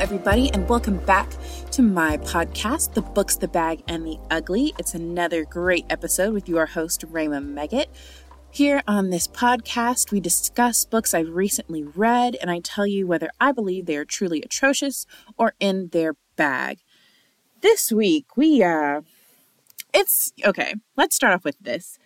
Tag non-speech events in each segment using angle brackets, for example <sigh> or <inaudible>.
Everybody, and welcome back to my podcast, The Books, the Bag, and the Ugly. It's another great episode with your host, Raymond Megget. Here on this podcast, we discuss books I've recently read, and I tell you whether I believe they are truly atrocious or in their bag. This week, we, uh, it's okay. Let's start off with this.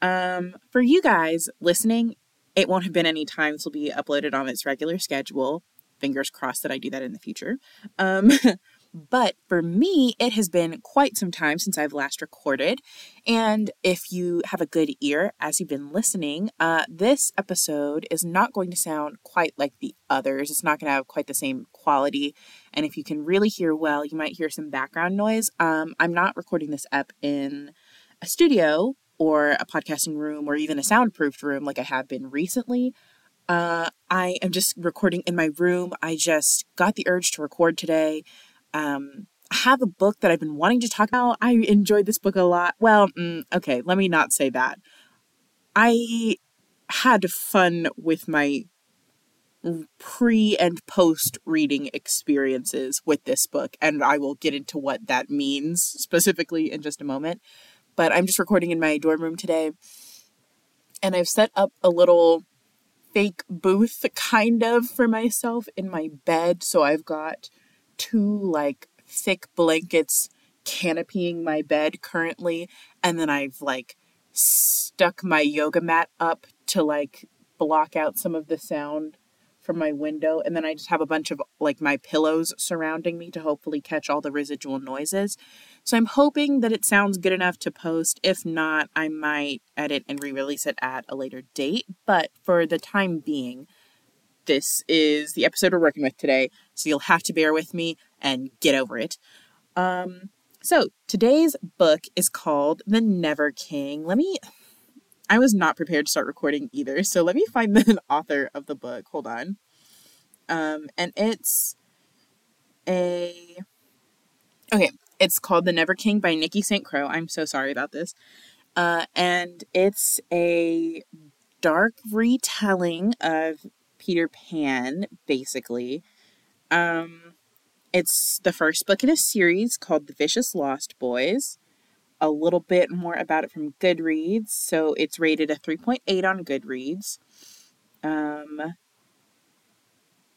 Um, for you guys listening, it won't have been any time this will be uploaded on its regular schedule. Fingers crossed that I do that in the future. Um, <laughs> But for me, it has been quite some time since I've last recorded. And if you have a good ear as you've been listening, uh, this episode is not going to sound quite like the others. It's not going to have quite the same quality. And if you can really hear well, you might hear some background noise. Um, I'm not recording this up in a studio or a podcasting room or even a soundproofed room like I have been recently. Uh, I am just recording in my room. I just got the urge to record today um, I have a book that I've been wanting to talk about. I enjoyed this book a lot. Well, mm, okay, let me not say that. I had fun with my pre and post reading experiences with this book, and I will get into what that means specifically in just a moment. But I'm just recording in my dorm room today, and I've set up a little fake booth kind of for myself in my bed. So I've got two like thick blankets canopying my bed currently and then I've like stuck my yoga mat up to like block out some of the sound from my window and then I just have a bunch of like my pillows surrounding me to hopefully catch all the residual noises. So I'm hoping that it sounds good enough to post. If not, I might edit and re-release it at a later date, but for the time being, this is the episode we're working with today, so you'll have to bear with me and get over it. Um, so today's book is called The Never King. Let me. I was not prepared to start recording either, so let me find <laughs> the author of the book. Hold on. Um, and it's a. Okay, it's called The Never King by Nikki St. Crowe. I'm so sorry about this. Uh, and it's a dark retelling of Peter Pan, basically. Um, it's the first book in a series called The Vicious Lost Boys. A little bit more about it from Goodreads. So it's rated a 3.8 on Goodreads, um,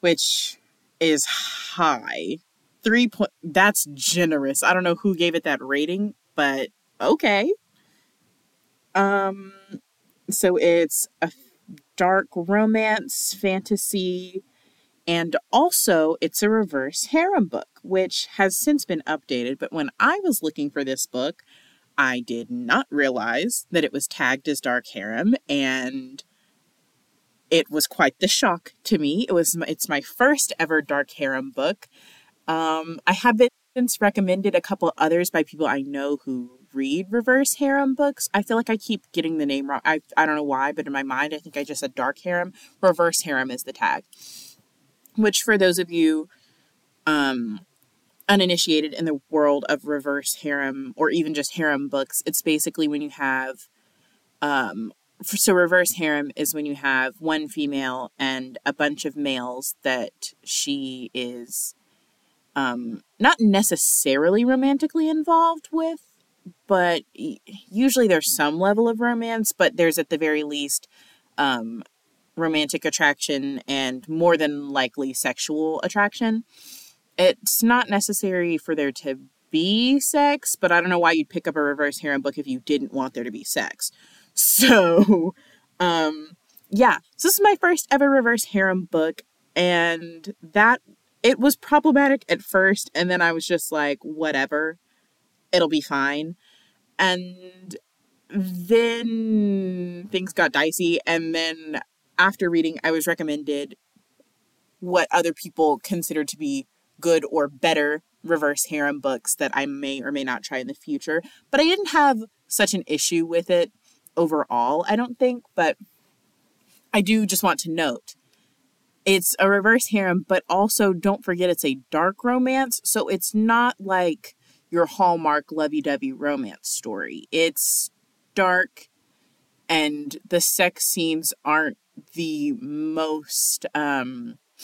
which is high. Three point. That's generous. I don't know who gave it that rating, but okay. Um, so it's a dark romance, fantasy, and also it's a reverse harem book, which has since been updated. But when I was looking for this book, I did not realize that it was tagged as dark harem, and it was quite the shock to me. It was it's my first ever dark harem book. Um, I have been recommended a couple others by people I know who read reverse harem books. I feel like I keep getting the name wrong. I, I don't know why, but in my mind, I think I just said dark harem. Reverse harem is the tag. Which, for those of you um, uninitiated in the world of reverse harem or even just harem books, it's basically when you have. Um, so, reverse harem is when you have one female and a bunch of males that she is um, not necessarily romantically involved with, but usually there's some level of romance, but there's at the very least um, romantic attraction and more than likely sexual attraction. It's not necessary for there to be sex, but I don't know why you'd pick up a reverse harem book if you didn't want there to be sex. <laughs> So, um, yeah, so this is my first ever reverse harem book, and that it was problematic at first, and then I was just like, whatever it'll be fine. And then things got dicey. And then after reading, I was recommended what other people consider to be good or better reverse harem books that I may or may not try in the future. But I didn't have such an issue with it overall, I don't think. But I do just want to note it's a reverse harem, but also don't forget it's a dark romance. So it's not like your Hallmark lovey dovey romance story. It's dark and the sex scenes aren't the most um <sighs>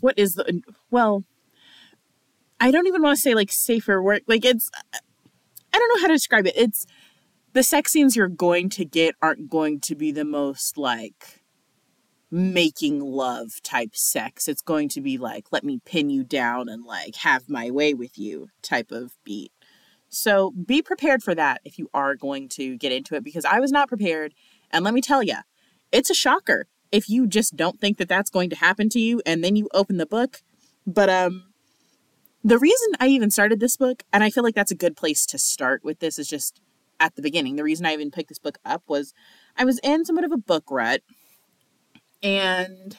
what is the well I don't even want to say like safer work. Like it's I don't know how to describe it. It's the sex scenes you're going to get aren't going to be the most like making love type sex. It's going to be like let me pin you down and like have my way with you type of beat. So be prepared for that if you are going to get into it because I was not prepared and let me tell you, it's a shocker if you just don't think that that's going to happen to you and then you open the book. But um the reason I even started this book and I feel like that's a good place to start with this is just at the beginning. The reason I even picked this book up was I was in somewhat of a book rut and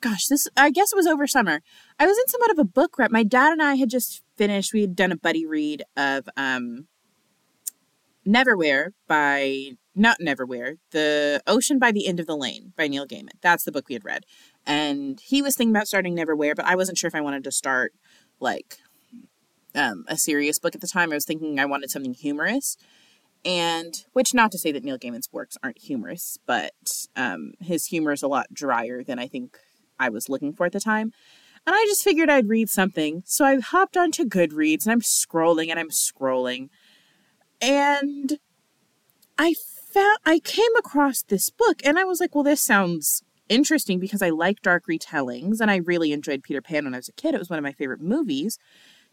gosh, this I guess it was over summer. I was in somewhat of a book rut. My dad and I had just finished, we had done a buddy read of um Neverwhere by not Neverwhere, The Ocean by the End of the Lane by Neil Gaiman. That's the book we had read. And he was thinking about starting Neverwhere, but I wasn't sure if I wanted to start like um, a serious book at the time. I was thinking I wanted something humorous. And which not to say that Neil Gaiman's works aren't humorous, but um, his humor is a lot drier than I think I was looking for at the time. And I just figured I'd read something. So I hopped onto Goodreads and I'm scrolling and I'm scrolling. And I found I came across this book and I was like, well, this sounds interesting because I like dark retellings and I really enjoyed Peter Pan when I was a kid. It was one of my favorite movies.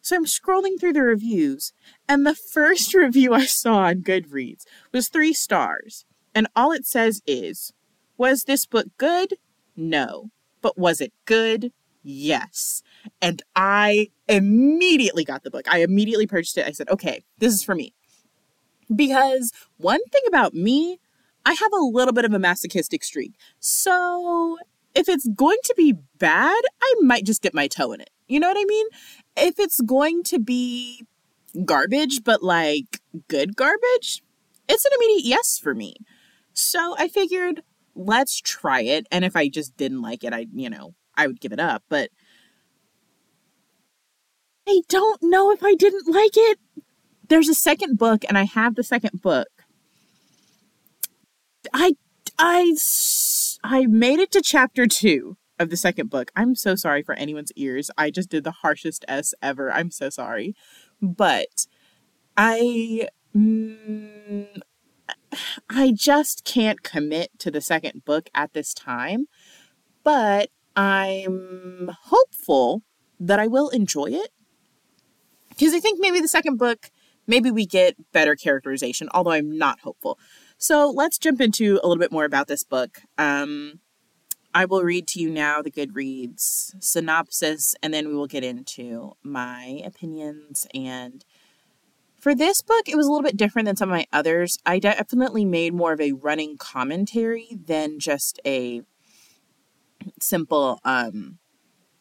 So I'm scrolling through the reviews, and the first <laughs> review I saw on Goodreads was three stars. And all it says is, Was this book good? No. But was it good? Yes. And I immediately got the book. I immediately purchased it. I said, okay, this is for me. Because one thing about me, I have a little bit of a masochistic streak. So if it's going to be bad, I might just dip my toe in it. You know what I mean? If it's going to be garbage, but like good garbage, it's an immediate yes for me. So I figured, let's try it. And if I just didn't like it, I, you know, I would give it up. But I don't know if I didn't like it there's a second book and I have the second book. I I I made it to chapter 2 of the second book. I'm so sorry for anyone's ears. I just did the harshest S ever. I'm so sorry. But I mm, I just can't commit to the second book at this time. But I'm hopeful that I will enjoy it. Because I think maybe the second book maybe we get better characterization, although I'm not hopeful. So let's jump into a little bit more about this book. Um, I will read to you now the Goodreads synopsis, and then we will get into my opinions. And for this book, it was a little bit different than some of my others. I definitely made more of a running commentary than just a simple um,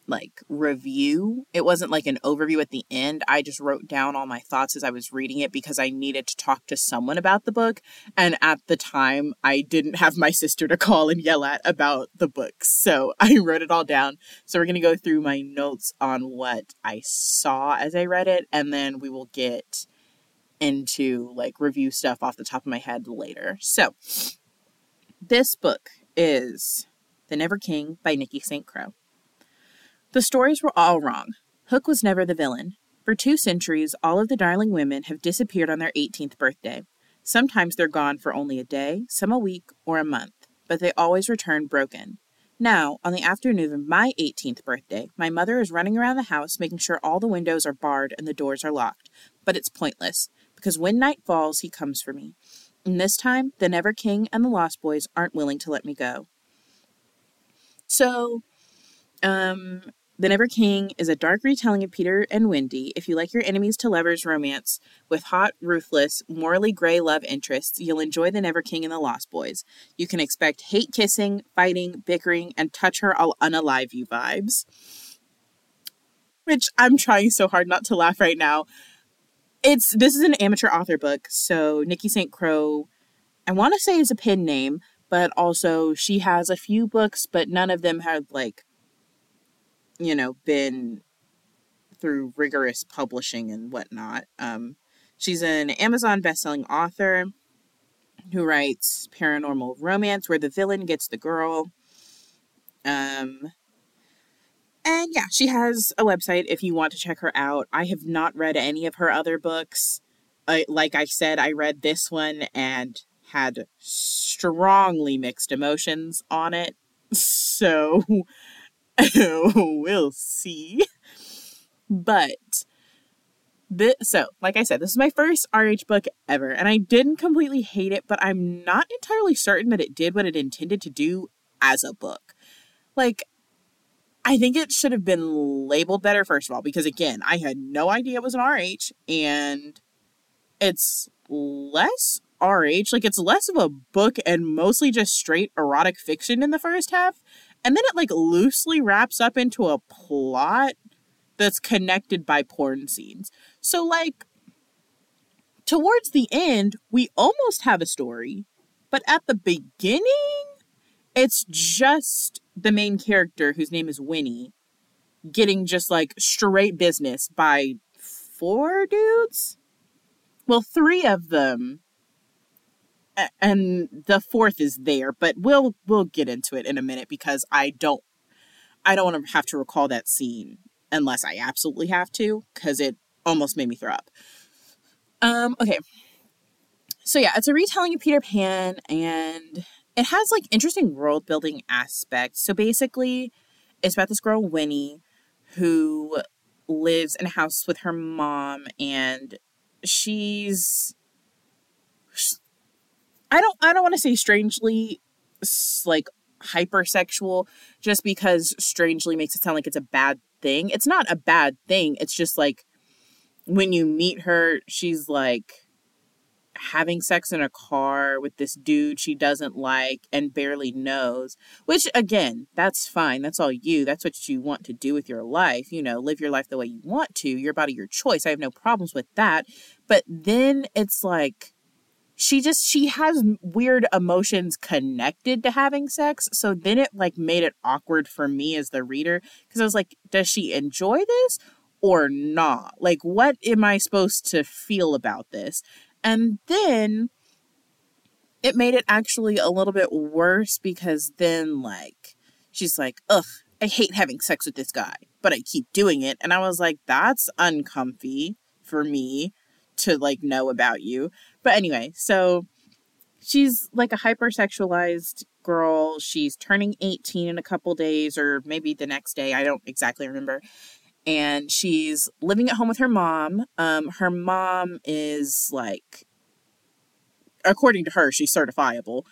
like review. It wasn't like an overview at the end. I just wrote down all my thoughts as I was reading it because I needed to talk to someone about the book. And at the time, I didn't have my sister to call and yell at about the book. So <laughs> I wrote it all down. So we're going to go through my notes on what I saw as I read it. And then we will get into like review stuff off the top of my head later. So this book is The Never King by Nikki St. Crowe. The stories were all wrong. Hook was never the villain. For two centuries, all of the darling women have disappeared on their 18th birthday. Sometimes they're gone for only a day, some a week, or a month, but they always return broken. Now, on the afternoon of my 18th birthday, my mother is running around the house making sure all the windows are barred and the doors are locked. But it's pointless, because when night falls, he comes for me. And this time, the Never King and the Lost Boys aren't willing to let me go. So, um, the Never King is a dark retelling of Peter and Wendy. If you like your enemies to lovers romance with hot, ruthless, morally gray love interests, you'll enjoy The Never King and the Lost Boys. You can expect hate kissing, fighting, bickering, and touch her I'll unalive you vibes. Which I'm trying so hard not to laugh right now. It's this is an amateur author book, so Nikki St. Crowe, I want to say is a pen name, but also she has a few books, but none of them have like you know, been through rigorous publishing and whatnot. Um, she's an Amazon bestselling author who writes paranormal romance where the villain gets the girl. Um, And yeah, she has a website if you want to check her out. I have not read any of her other books. I, like I said, I read this one and had strongly mixed emotions on it. <laughs> So <laughs> we'll see. But this, so, like I said, this is my first RH book ever, and I didn't completely hate it, but I'm not entirely certain that it did what it intended to do as a book. Like, I think it should have been labeled better, first of all, because again, I had no idea it was an RH, and it's less RH. Like, it's less of a book and mostly just straight erotic fiction in the first half. And then it, like, loosely wraps up into a plot that's connected by porn scenes. So, like, towards the end, we almost have a story, but at the beginning, it's just the main character, whose name is Winnie, getting just like straight business by four dudes. Well, three of them, and the fourth is there, but we'll we'll get into it in a minute because I don't I don't want to have to recall that scene unless I absolutely have to because it almost made me throw up. Um, okay. So yeah, it's a retelling of Peter Pan and it has like interesting world building aspects. So basically, it's about this girl Winnie who lives in a house with her mom and she's I don't I don't want to say strangely like hypersexual just because strangely makes it sound like it's a bad thing. It's not a bad thing. It's just like when you meet her, she's like having sex in a car with this dude she doesn't like and barely knows. Which, again, that's fine. That's all you. That's what you want to do with your life. You know, live your life the way you want to. Your body, your choice. I have no problems with that. But then it's like, she just she has weird emotions connected to having sex so then it like made it awkward for me as the reader because i was like does she enjoy this or not like what am i supposed to feel about this and then it made it actually a little bit worse because then, like, she's like, ugh, I hate having sex with this guy, but I keep doing it. And I was like, that's uncomfy for me to, like, know about you. But anyway, so she's like a hypersexualized girl. She's turning 18 in a couple days, or maybe the next day. I don't exactly remember and she's living at home with her mom. Um, her mom is like, according to her, she's certifiable.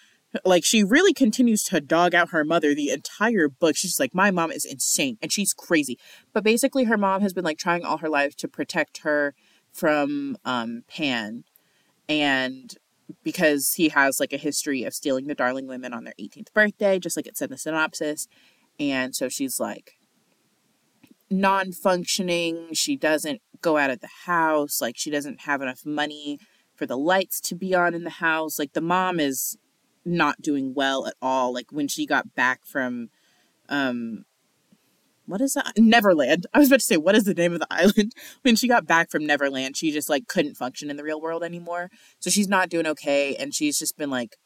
Like, she really continues to dog out her mother the entire book. She's like, My mom is insane and she's crazy. But basically, her mom has been like trying all her life to protect her from um, Pan. And because he has like a history of stealing the darling women on their 18th birthday, just like it said in the synopsis. And so she's like, non functioning. She doesn't go out of the house. Like, she doesn't have enough money for the lights to be on in the house. Like, the mom is not doing well at all. Like, when she got back from, um, what is that? Neverland. I was about to say, what is the name of the <laughs> island? When she got back from Neverland, she just like couldn't function in the real world anymore. So she's not doing okay. And she's just been like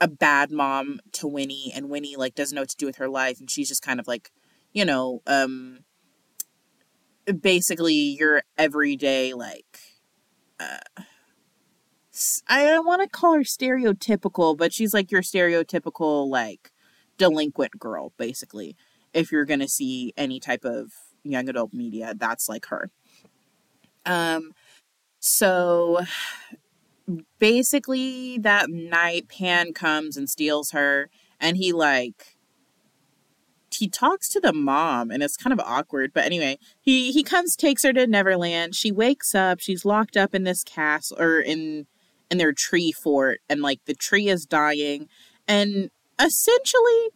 a bad mom to Winnie. And Winnie like doesn't know what to do with her life. And she's just kind of like, you know, um, basically your everyday like uh, I don't want to call her stereotypical, but she's like your stereotypical like delinquent girl basically. If you're going to see any type of young adult media, that's like her. Um so basically that night Pan comes and steals her and he like he talks to the mom and it's kind of awkward but anyway he he comes takes her to neverland. She wakes up. She's locked up in this castle or in in their tree fort and like the tree is dying. And essentially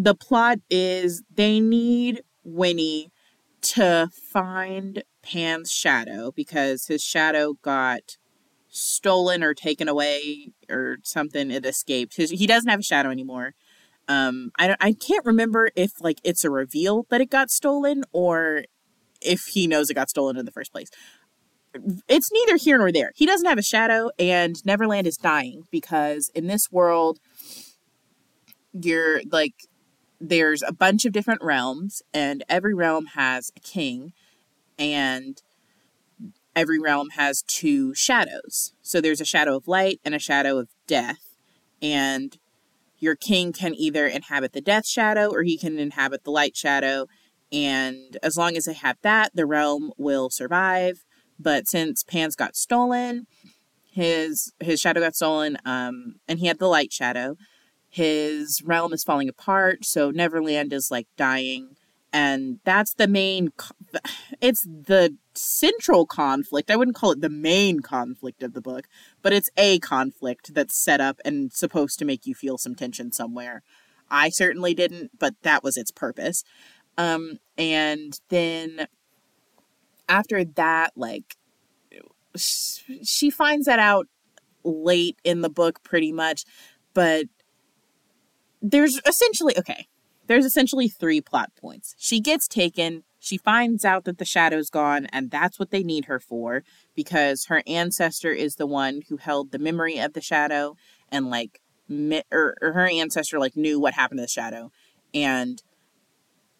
the plot is they need winnie to find pan's shadow because his shadow got stolen or taken away or something it escaped his, he doesn't have a shadow anymore um, I I can't remember if like it's a reveal that it got stolen or if he knows it got stolen in the first place. It's neither here nor there. He doesn't have a shadow, and Neverland is dying because in this world, you're like there's a bunch of different realms, and every realm has a king, and every realm has two shadows. So there's a shadow of light and a shadow of death. And your king can either inhabit the death shadow or he can inhabit the light shadow. And as long as they have that, the realm will survive. But since Pan's got stolen, his his shadow got stolen, um, and he had the light shadow. His realm is falling apart, so Neverland is like dying, and that's the main. <sighs> It's the central conflict. I wouldn't call it the main conflict of the book, but it's a conflict that's set up and supposed to make you feel some tension somewhere. I certainly didn't, but that was its purpose. Um, and then after that, like, she finds that out late in the book pretty much, but there's essentially, okay, there's essentially three plot points. She gets taken, she finds out that the shadow's gone, and that's what they need her for because her ancestor is the one who held the memory of the shadow and like, or, or her ancestor like knew what happened to the shadow. And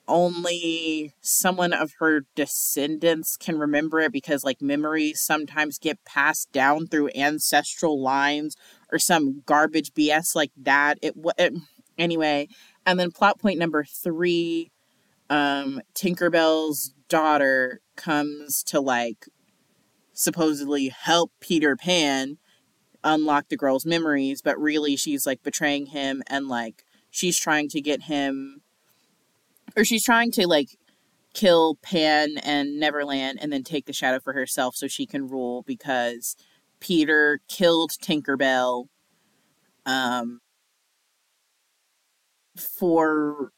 only someone of her descendants can remember it because like memories sometimes get passed down through ancestral lines or some garbage BS like that. It, it anyway, and then plot point number 3 um Tinkerbell's daughter comes to like supposedly help Peter Pan unlock the girl's memories, but really she's like betraying him and like she's trying to get him or she's trying to like kill Pan and Neverland and then take the shadow for herself so she can rule because Peter killed Tinkerbell um for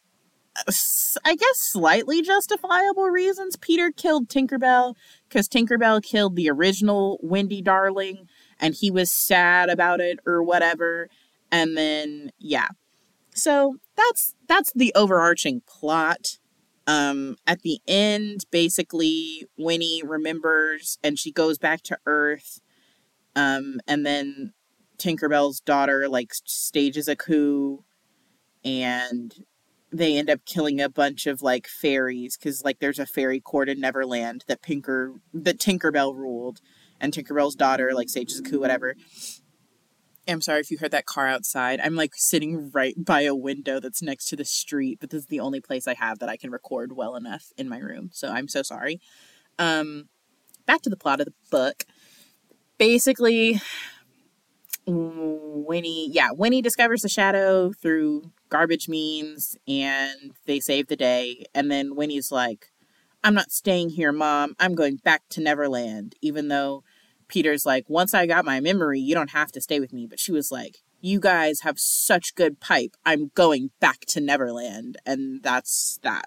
I guess slightly justifiable reasons. Peter killed Tinkerbell because Tinkerbell killed the original Wendy Darling and he was sad about it or whatever. And then yeah. So that's that's the overarching plot. Um, at the end, basically, Winnie remembers and she goes back to Earth. Um, and then Tinkerbell's daughter like stages a coup, and they end up killing a bunch of like fairies because like there's a fairy court in Neverland that Pinker that Tinkerbell ruled, and Tinkerbell's daughter like stages a coup, whatever. I'm sorry if you heard that car outside. I'm like sitting right by a window that's next to the street, but this is the only place I have that I can record well enough in my room. So I'm so sorry. Um, back to the plot of the book. Basically, Winnie, yeah, Winnie discovers the shadow through garbage means and they save the day. And then Winnie's like, I'm not staying here, mom. I'm going back to Neverland, even though Peter's like, once I got my memory, you don't have to stay with me. But she was like, you guys have such good pipe. I'm going back to Neverland. And that's that.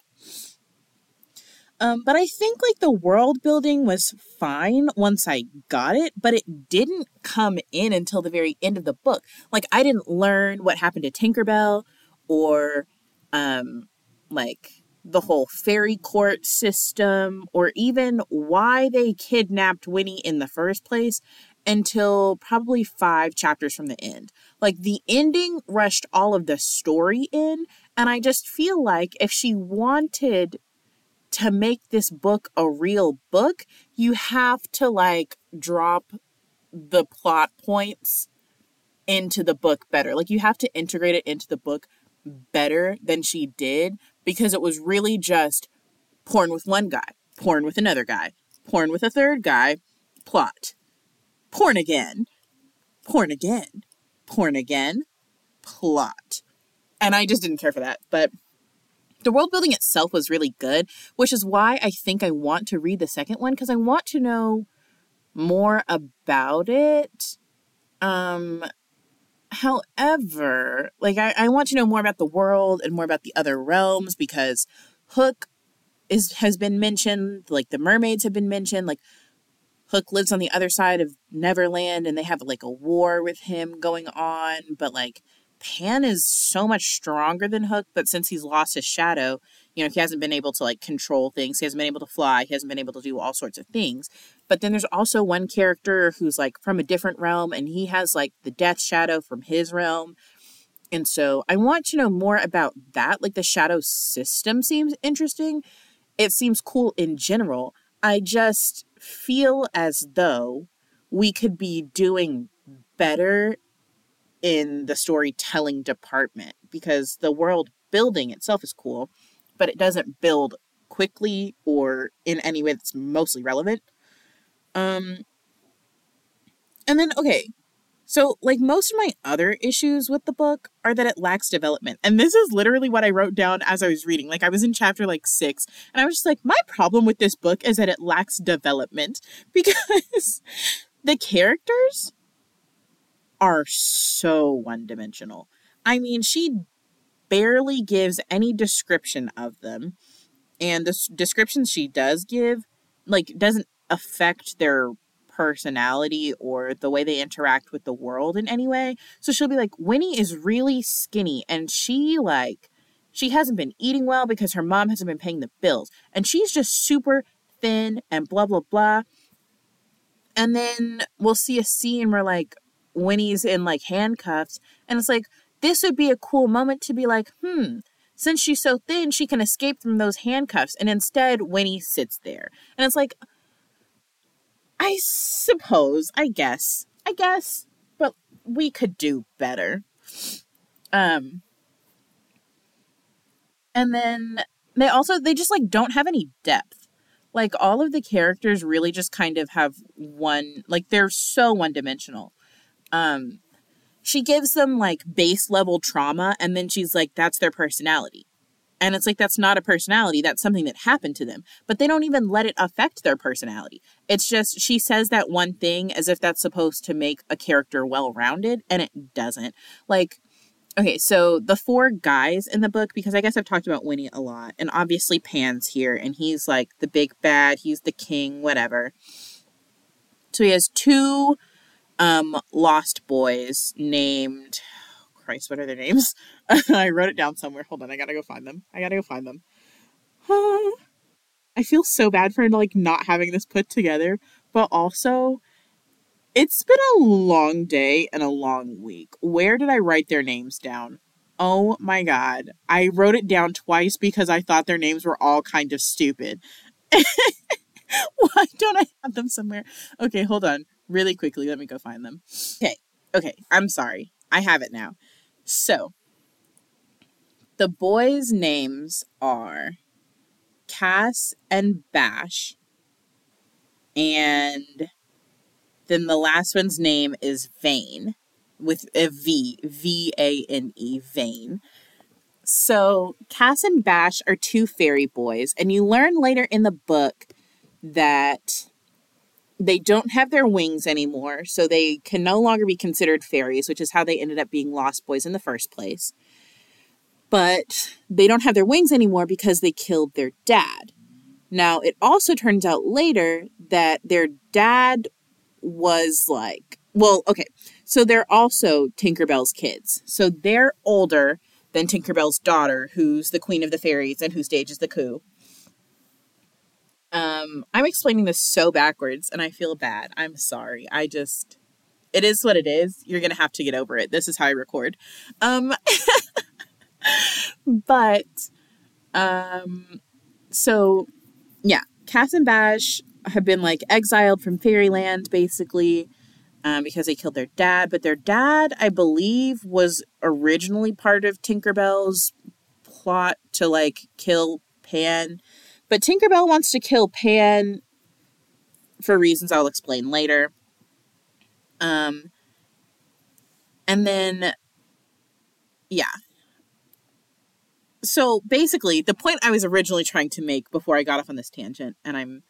Um, but I think like the world building was fine once I got it, but it didn't come in until the very end of the book. Like I didn't learn what happened to Tinkerbell or um like the whole fairy court system or even why they kidnapped Winnie in the first place until probably five chapters from the end. Like the ending rushed all of the story in, and I just feel like if she wanted to make this book a real book, you have to like drop the plot points into the book better. Like you have to integrate it into the book better than she did because it was really just porn with one guy, porn with another guy, porn with a third guy, plot. Porn again, porn again, porn again, plot. And I just didn't care for that. But the world building itself was really good, which is why I think I want to read the second one because I want to know more about it. Um, However, like I, I want to know more about the world and more about the other realms because Hook is has been mentioned, like the mermaids have been mentioned, like Hook lives on the other side of Neverland and they have like a war with him going on, but like Pan is so much stronger than Hook, but since he's lost his shadow, you know, he hasn't been able to like control things. He hasn't been able to fly. He hasn't been able to do all sorts of things. But then there's also one character who's like from a different realm and he has like the death shadow from his realm. And so I want to know more about that. Like the shadow system seems interesting. It seems cool in general. I just feel as though we could be doing better in the storytelling department because the world building itself is cool, but it doesn't build quickly or in any way that's mostly relevant. Um and then okay, so, like most of my other issues with the book are that it lacks development. And this is literally what I wrote down as I was reading. Like, I was in chapter like six, and I was just like, my problem with this book is that it lacks development <laughs> because the characters are so one dimensional. I mean, she barely gives any description of them. And the descriptions she does give, like, doesn't affect their personality or the way they interact with the world in any way. So she'll be like, Winnie is really skinny and she like she hasn't been eating well because her mom hasn't been paying the bills. And she's just super thin and blah blah blah. And then we'll see a scene where like Winnie's in like handcuffs and it's like this would be a cool moment to be like, hmm, since she's so thin, she can escape from those handcuffs. And instead, Winnie sits there. And it's like, I suppose, I guess, I guess, but we could do better. Um, and then they also they just like don't have any depth. Like all of the characters really just kind of have one like they're so one dimensional. Um, she gives them like base level trauma and then she's like that's their personality. And it's like, that's not a personality. That's something that happened to them. But they don't even let it affect their personality. It's just, she says that one thing as if that's supposed to make a character well rounded, and it doesn't. Like, okay, so the four guys in the book, because I guess I've talked about Winnie a lot, and obviously Pan's here, and he's like the big bad, he's the king, whatever. So he has two um lost boys named Christ, what are their names? <laughs> I wrote it down somewhere. Hold on, I gotta go find them. I gotta go find them. I feel so bad for like not having this put together, but also it's been a long day and a long week. Where did I write their names down? Oh my god. I wrote it down twice because I thought their names were all kind of stupid. <laughs> Why don't I have them somewhere? Okay, hold on. Really quickly, let me go find them. Okay. Okay, I'm sorry. I have it now. So, the boys' names are Cass and Bash. And then the last one's name is Vane with a V, V A N E, Vane. So, Cass and Bash are two fairy boys, and you learn later in the book that they don't have their wings anymore, so they can no longer be considered fairies, which is how they ended up being lost boys in the first place. But they don't have their wings anymore because they killed their dad. Now, it also turns out later that their dad was like, well, okay, so they're also Tinkerbell's kids. So they're older than Tinkerbell's daughter, who's the queen of the fairies and who stages the coup. Um, I'm explaining this so backwards and I feel bad. I'm sorry. I just it is what it is. You're gonna have to get over it. This is how I record. Um <laughs> but um so yeah, Cass and Bash have been like exiled from fairyland basically um, because they killed their dad. But their dad, I believe, was originally part of Tinkerbell's plot to like kill Pan but Tinkerbell wants to kill Pan for reasons I'll explain later. Um, and then, yeah. So basically, the point I was originally trying to make before I got off on this tangent, and I'm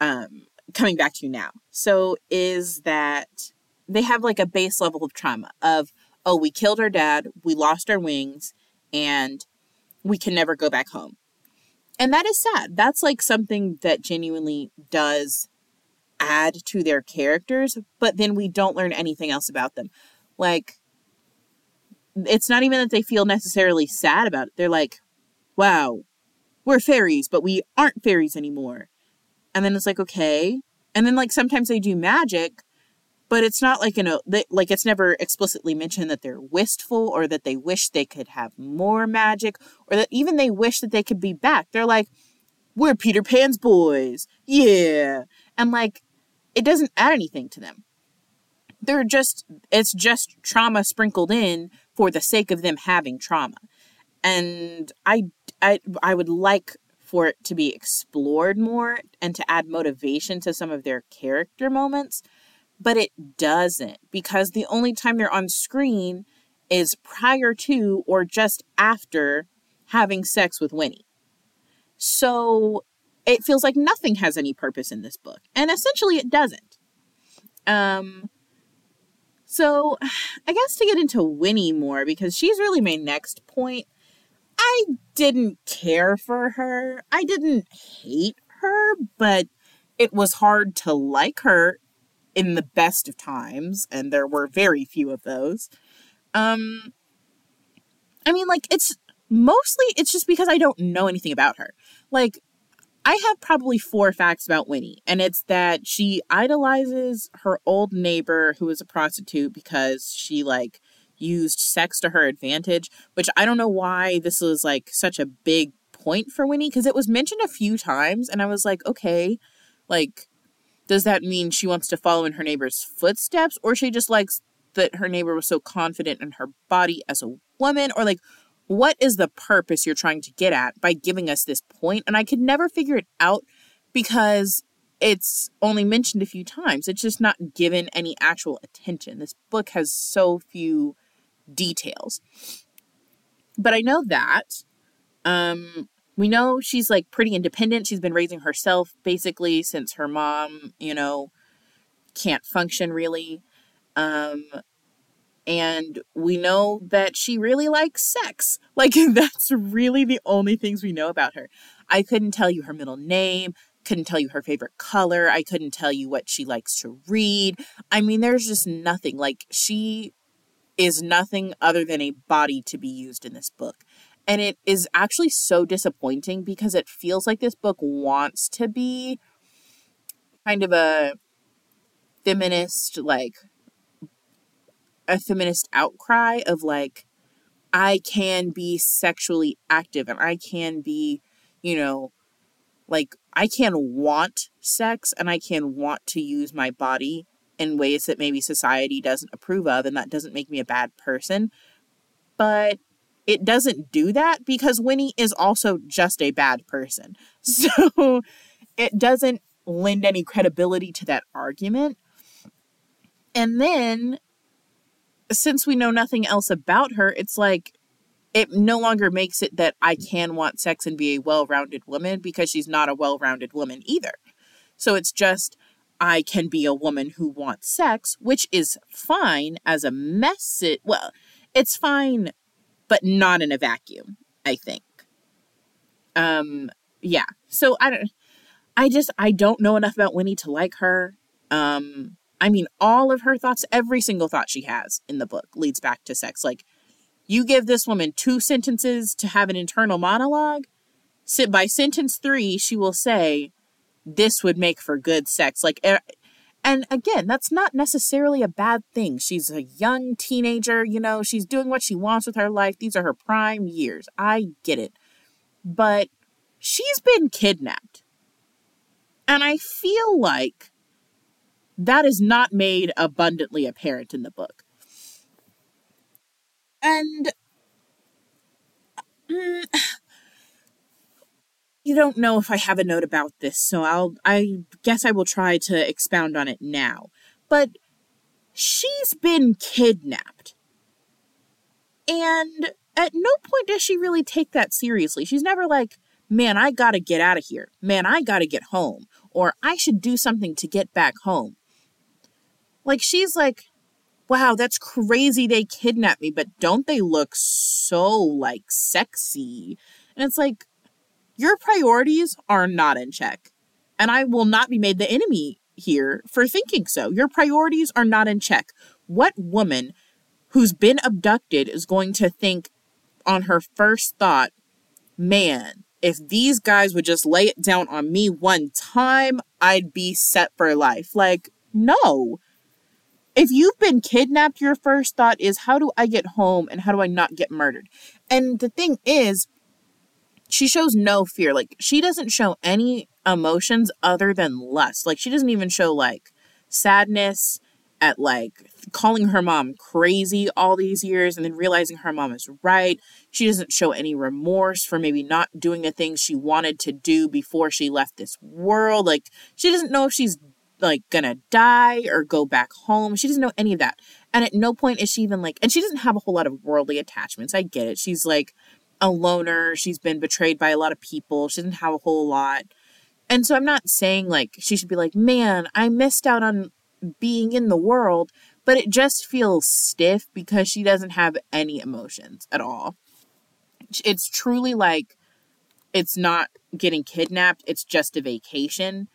um, coming back to you now, so is that they have like a base level of trauma of, oh, we killed our dad, we lost our wings, and we can never go back home and that is sad. That's like something that genuinely does add to their characters, but then we don't learn anything else about them. Like, it's not even that they feel necessarily sad about it. They're like, wow, we're fairies, but we aren't fairies anymore. And then it's like, okay. And then, like, sometimes they do magic, but it's not like you know like it's never explicitly mentioned that they're wistful or that they wish they could have more magic or that even they wish that they could be back. They're like we're peter pan's boys. Yeah. And like it doesn't add anything to them. They're just it's just trauma sprinkled in for the sake of them having trauma. And i i, I would like for it to be explored more and to add motivation to some of their character moments but it doesn't because the only time they're on screen is prior to or just after having sex with Winnie. So it feels like nothing has any purpose in this book, and essentially it doesn't. Um, so I guess to get into Winnie more because she's really my next point. I didn't care for her. I didn't hate her, but it was hard to like her in the best of times, and there were very few of those. Um, I mean, like, it's mostly it's just because I don't know anything about her. Like, I have probably four facts about Winnie, and it's that she idolizes her old neighbor who is a prostitute because she, like, used sex to her advantage, which I don't know why this was, like, such a big point for Winnie because it was mentioned a few times, and I was like, okay, like, does that mean she wants to follow in her neighbor's footsteps or she just likes that her neighbor was so confident in her body as a woman? Or like what is the purpose you're trying to get at by giving us this point? And i could never figure it out because it's only mentioned a few times. It's just not given any actual attention. This book has so few details. But i know that um we know she's like pretty independent. She's been raising herself basically since her mom, you know, can't function really. Um, and we know that she really likes sex. <laughs> Like, that's really the only things we know about her. I couldn't tell you her middle name, couldn't tell you her favorite color, I couldn't tell you what she likes to read. I mean, there's just nothing. Like, she is nothing other than a body to be used in this book. And it is actually so disappointing because it feels like this book wants to be kind of a feminist, like, a feminist outcry of like, I can be sexually active and I can be, you know, like, I can want sex and I can want to use my body in ways that maybe society doesn't approve of, and that doesn't make me a bad person. But it doesn't do that because Winnie is also just a bad person. <laughs> So it doesn't lend any credibility to that argument. And then, since we know nothing else about her, it's like it no longer makes it that I can want sex and be a well rounded woman because she's not a well rounded woman either. So it's just I can be a woman who wants sex, which is fine as a message. Well, it's fine but not in a vacuum, I think. Um yeah. So I don't I just I don't know enough about Winnie to like her. Um I mean all of her thoughts, every single thought she has in the book leads back to sex. Like you give this woman two sentences to have an internal monologue, sit by sentence 3 she will say this would make for good sex. Like and again, that's not necessarily a bad thing. She's a young teenager, you know, she's doing what she wants with her life. These are her prime years. I get it. But she's been kidnapped. And I feel like that is not made abundantly apparent in the book. And mm, you don't know if I have a note about this, so I'll I guess I will try to expound on it now. But she's been kidnapped. And at no point does she really take that seriously. She's never like, man, I gotta get out of here. Man, I gotta get home. Or I should do something to get back home. Like, she's like, wow, that's crazy they kidnapped me, but don't they look so, like, sexy? And it's like, your priorities are not in check. And I will not be made the enemy here for thinking so. Your priorities are not in check. What woman who's been abducted is going to think on her first thought, man, if these guys would just lay it down on me one time, I'd be set for life? Like, no. If you've been kidnapped, your first thought is, how do I get home and how do I not get murdered? And the thing is, she shows no fear. Like, she doesn't show any emotions other than lust. Like, she doesn't even show, like, sadness at, like, calling her mom crazy all these years and then realizing her mom is right. She doesn't show any remorse for maybe not doing the things she wanted to do before she left this world. Like, she doesn't know if she's like gonna die or go back home. She doesn't know any of that. And at no point is she even like, and she doesn't have a whole lot of worldly attachments. I get it. She's like a loner. She's been betrayed by a lot of people. She doesn't have a whole lot. And so I'm not saying like she should be like, man, I missed out on being in the world, but it just feels stiff because she doesn't have any emotions at all. It's truly like it's not getting kidnapped, it's just a vacation,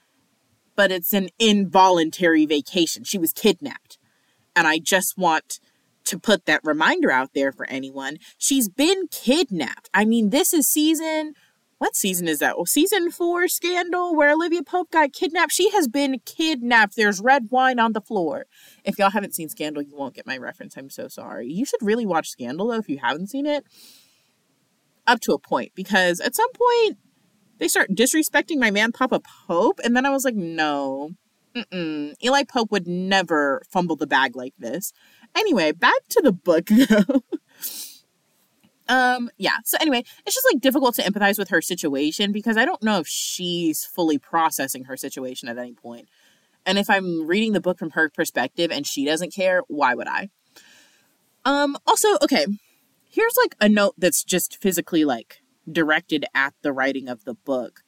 but it's an involuntary vacation. She was kidnapped. And I just want to put that reminder out there for anyone. She's been kidnapped. I mean, this is season what season is that? Well, season four scandal where Olivia Pope got kidnapped. She has been kidnapped. There's red wine on the floor. If y'all haven't seen Scandal, you won't get my reference. I'm so sorry. You should really watch Scandal though if you haven't seen it. Up to a point, because at some point they start disrespecting my man Papa Pope, and then I was like, no, Mm-mm. Eli Pope would never fumble the bag like this. Anyway, back to the book <laughs> um, yeah. So anyway, it's just like difficult to empathize with her situation because I don't know if she's fully processing her situation at any point. And if I'm reading the book from her perspective and she doesn't care, why would I? Um, also, okay, here's like a note that's just physically like directed at the writing of the book.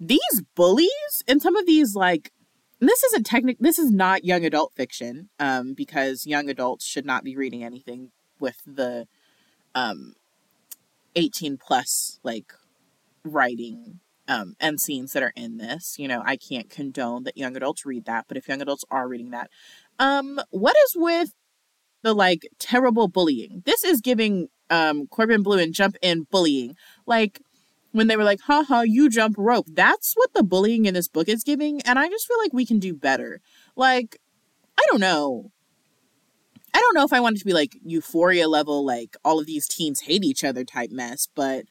These bullies and some of these like this isn't technic this is not young adult fiction um because young adults should not be reading anything with the um 18 plus like writing um and scenes that are in this. You know i can't condone that young adults read that but if young adults are reading that um what is with the like terrible bullying? This is giving um Corbin Bleu and jump in bullying. Like when they were like, haha, you jump rope. That's what the bullying in this book is giving. And I just feel like we can do better. Like, I don't know. I don't know if I want it to be like euphoria level, like all of these teens hate each other type mess, but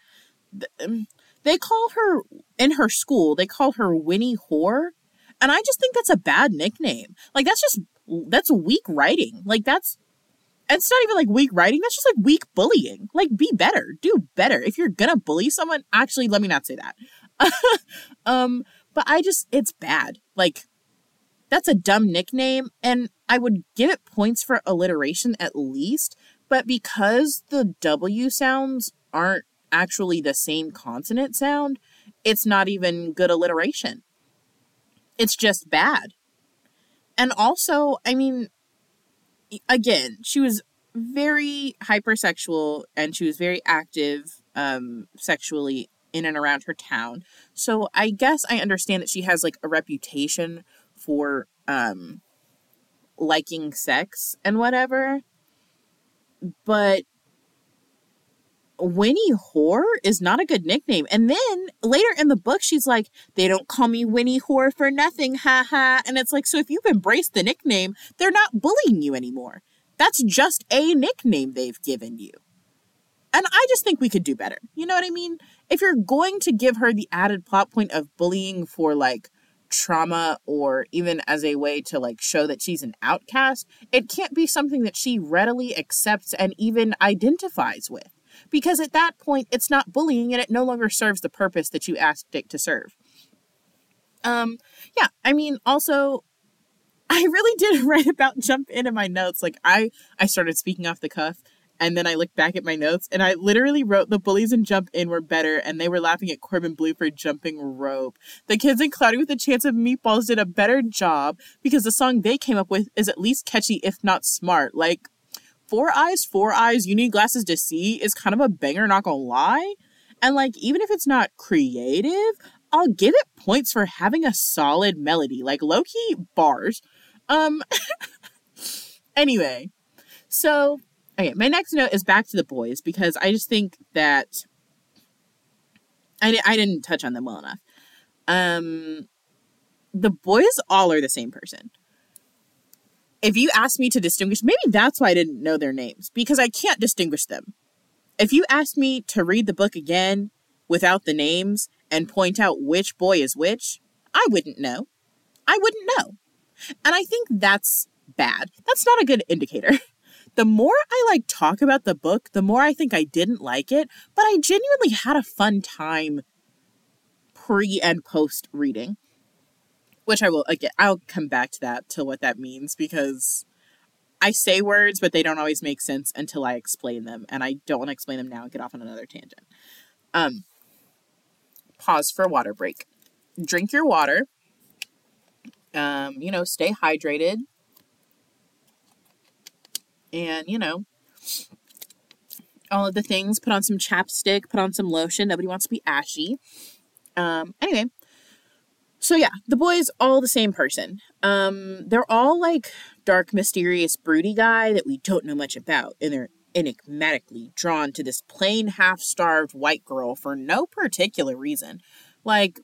th- um, they call her in her school, they call her Winnie Whore. And I just think that's a bad nickname. Like, that's just, that's weak writing. Like, that's, it's not even like weak writing. That's just like weak bullying. Like, be better. Do better. If you're gonna bully someone, actually, let me not say that. <laughs> um, but I just, it's bad. Like, that's a dumb nickname, and I would give it points for alliteration at least. But because the W sounds aren't actually the same consonant sound, it's not even good alliteration. It's just bad. And also, I mean, again, she was very hypersexual and she was very active um, sexually in and around her town. So I guess I understand that she has like a reputation for um, liking sex and whatever. But Winnie Whore is not a good nickname. And then later in the book, she's like, they don't call me Winnie Whore for nothing, ha ha. And it's like, so if you've embraced the nickname, they're not bullying you anymore. That's just a nickname they've given you. And I just think we could do better. You know what I mean? If you're going to give her the added plot point of bullying for like trauma or even as a way to like show that she's an outcast, it can't be something that she readily accepts and even identifies with because at that point it's not bullying and it no longer serves the purpose that you asked it to serve. Um, yeah, I mean, also, I really did <laughs> write about jump in in my notes. Like I, I started speaking off the cuff, and then I looked back at my notes, and I literally wrote the bullies and jump in were better, and they were laughing at Corbin Bleu for jumping rope. The kids in Cloudy with a Chance of Meatballs did a better job because the song they came up with is at least catchy, if not smart. Like Four Eyes, Four Eyes, You Need Glasses to See is kind of a banger, not gonna lie. And like, even if it's not creative, I'll give it points for having a solid melody, like low key bars. Um, <laughs> anyway, so okay, my next note is back to the boys because I just think that I, I didn't touch on them well enough. Um, the boys all are the same person if you ask me to distinguish, maybe that's why I didn't know their names because I can't distinguish them. If you asked me to read the book again without the names and point out which boy is which, I wouldn't know. I wouldn't know. And I think that's bad. That's not a good indicator. <laughs> The more I like talk about the book, the more I think I didn't like it, but I genuinely had a fun time pre and post reading. Which I will again I'll come back to that to what that means because I say words but they don't always make sense until I explain them and I don't want to explain them now and get off on another tangent. Um pause for water break. Drink your water. Um, you know, stay hydrated. And, you know, all of the things. Put on some chapstick, put on some lotion. Nobody wants to be ashy. Um, anyway, so yeah, the boys all the same person. Um, they're all like dark, mysterious, broody guy that we don't know much about, and they're enigmatically drawn to this plain, half-starved white girl for no particular reason. Like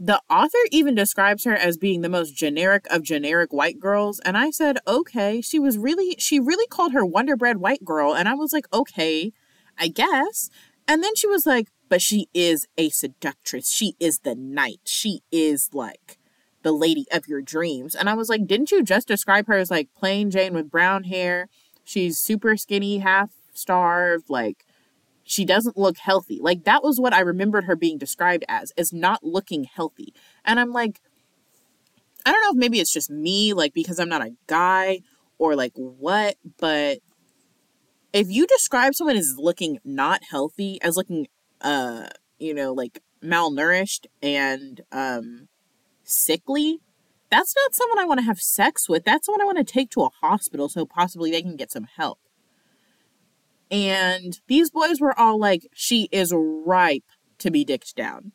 the author even describes her as being the most generic of generic white girls and i said okay she was really she really called her wonder bread white girl and i was like okay i guess and then she was like but she is a seductress. She is the knight. She is like the lady of your dreams. And I was like, didn't you just describe her as like plain Jane with brown hair? She's super skinny, half starved, like she doesn't look healthy. Like that was what I remembered her being described as, as not looking healthy. And I'm like, I don't know if maybe it's just me, like because I'm not a guy or like what, but if you describe someone as looking not healthy, as looking uh, you know, like malnourished and um sickly, that's not someone I want to have sex with. That's someone I want to take to a hospital so possibly they can get some help. And these boys were all like, she is ripe to be dicked down.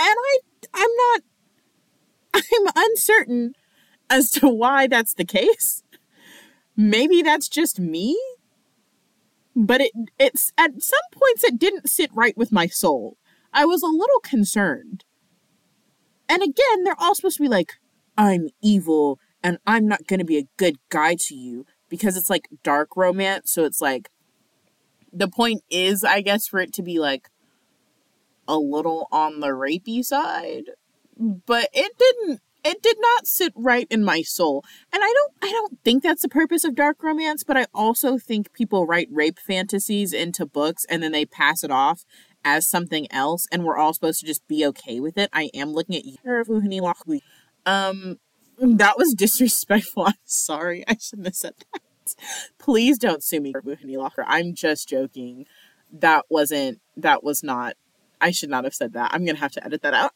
And I I'm not <laughs> I'm uncertain as to why that's the case. Maybe that's just me but it it's at some points it didn't sit right with my soul. I was a little concerned. And again, they're all supposed to be like, I'm evil and I'm not going to be a good guy to you because it's like dark romance. So it's like, the point is, I guess, for it to be like a little on the rapey side, but it didn't it did not sit right in my soul. And I don't I don't think that's the purpose of dark romance, but I also think people write rape fantasies into books and then they pass it off as something else and we're all supposed to just be okay with it. I am looking at you. Um that was <laughs> disrespectful. I'm sorry. I shouldn't have said that. Please don't sue me, Locker. I'm just joking. That wasn't that was not I should not have said that. I'm gonna have to edit that out.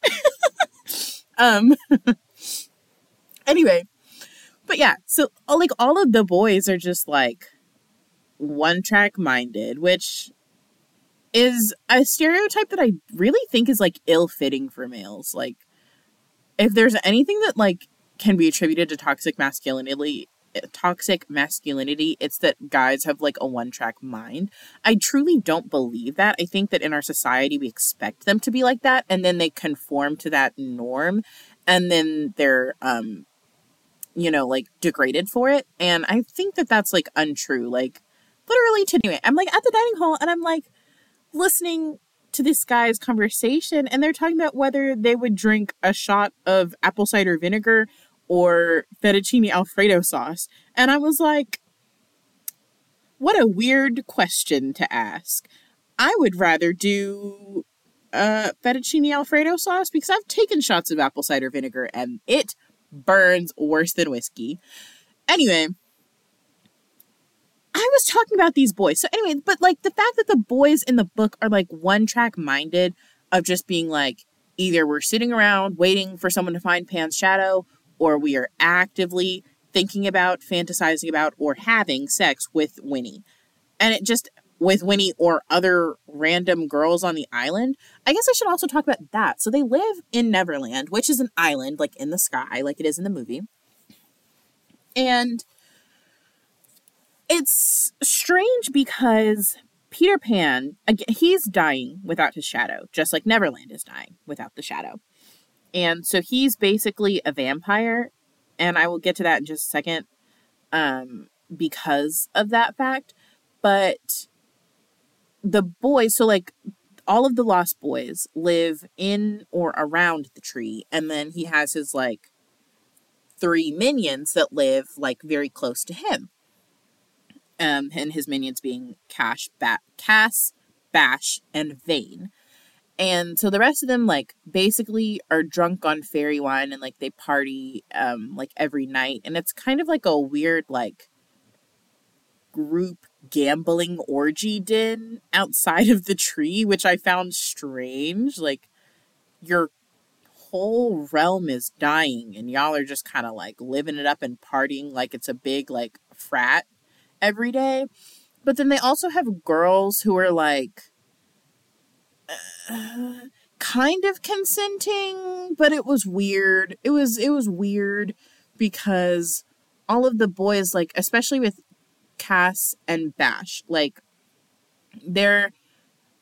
<laughs> um <laughs> anyway, but yeah, so uh, like all of the boys are just like one track minded, which is a stereotype that I really think is like ill fitting for males. Like, if there's anything that like can be attributed to toxic masculinity, toxic masculinity, it's that guys have like a one track mind. I truly don't believe that. I think that in our society, we expect them to be like that, and then they conform to that norm, and then they're um you know, like degraded for it. And I think that that's like untrue. Like, literally, to anyway, I'm like at the dining hall and I'm like listening to this guy's conversation, and they're talking about whether they would drink a shot of apple cider vinegar or fettuccine alfredo sauce. And I was like, what a weird question to ask. I would rather do uh, fettuccine alfredo sauce because I've taken shots of apple cider vinegar and it burns worse than whiskey. Anyway, I was talking about these boys. So anyway, but like the fact that the boys in the book are like one track minded of just being like either we're sitting around waiting for someone to find Pan's shadow or we are actively thinking about, fantasizing about, or having sex with Winnie. And it just with Winnie or other random girls on the island. I guess I should also talk about that. So they live in Neverland, which is an island like in the sky, like it is in the movie. And it's strange because Peter Pan, he's dying without his shadow, just like Neverland is dying without the shadow. And so he's basically a vampire and I will get to that in just a second um, because of that fact. But the boys, so like all of the lost boys live in or around the tree, and then he has his like three minions that live like very close to him. Um, and his minions being Cash, Bat, Cass, Bash, and Vane. And so the rest of them like basically are drunk on fairy wine and like they party um like every night and it's kind of like a weird like group gambling orgy den outside of the tree which I found strange like your whole realm is dying and y'all are just kind of like living it up and partying like it's a big like frat every day but then they also have girls who are like uh, kind of consenting, but it was weird. It was it was weird because all of the boys like especially with Cass and Bash, like they're